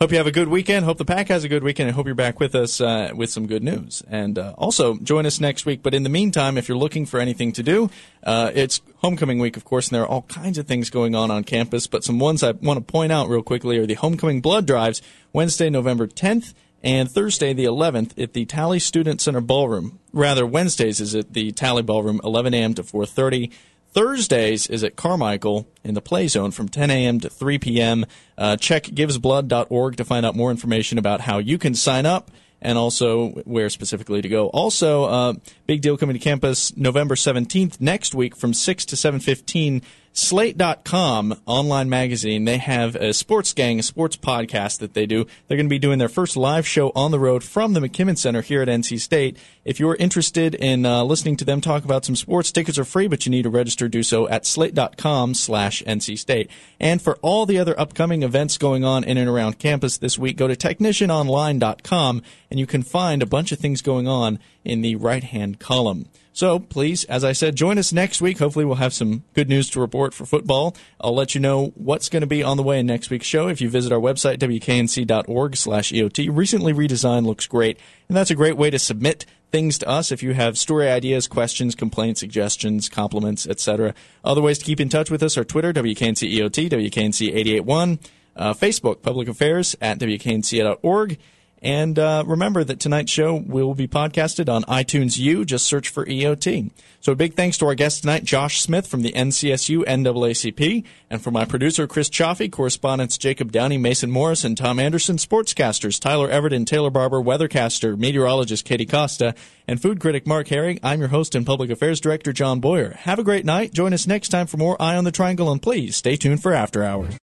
[SPEAKER 2] hope you have a good weekend. Hope the pack has a good weekend, and hope you're back with us uh, with some good news. And uh, also join us next week. But in the meantime, if you're looking for anything to do, it's homecoming week, of course, and there are all kinds of things going on on campus. But some ones I want to point out real quickly are the homecoming blood drives Wednesday, November 10th and Thursday the 11th at the Talley Student Center Ballroom. Rather, Wednesdays is at the Talley Ballroom, 11 a.m. to 4:30. Thursdays is at Carmichael in the Play Zone from 10 a.m. to 3 p.m. Uh, check givesblood.org to find out more information about how you can sign up and also where specifically to go. Also, uh, big deal coming to campus November 17th next week from 6 to 7:15 Slate.com online magazine, they have a sports gang, a sports podcast that they do. They're going to be doing their first live show on the road from the McKimmon Center here at NC State. If you're interested in uh, listening to them talk about some sports, tickets are free, but you need to register. Do so at slate.com slash NC State. And for all the other upcoming events going on in and around campus this week, go to technicianonline.com and you can find a bunch of things going on in the right hand column. So please, as I said, join us next week. Hopefully, we'll have some good news to report for football. I'll let you know what's going to be on the way in next week's show if you visit our website, wknc.org/eot. Recently redesigned, looks great, and that's a great way to submit things to us if you have story ideas, questions, complaints, suggestions, compliments, etc. Other ways to keep in touch with us are Twitter, WKNCEOT, WKNC881, uh, Facebook, Public Affairs at WKNC.org. And uh, remember that tonight's show will be podcasted on iTunes U. Just search for EOT. So a big thanks to our guest tonight, Josh Smith from the NCSU NAACP, and for my producer, Chris Chaffee, correspondents Jacob Downey, Mason Morris, and Tom Anderson, sportscasters Tyler Everett and Taylor Barber, weathercaster, meteorologist Katie Costa, and food critic Mark Herring. I'm your host and public affairs director, John Boyer. Have a great night. Join us next time for more Eye on the Triangle, and please stay tuned for After Hours.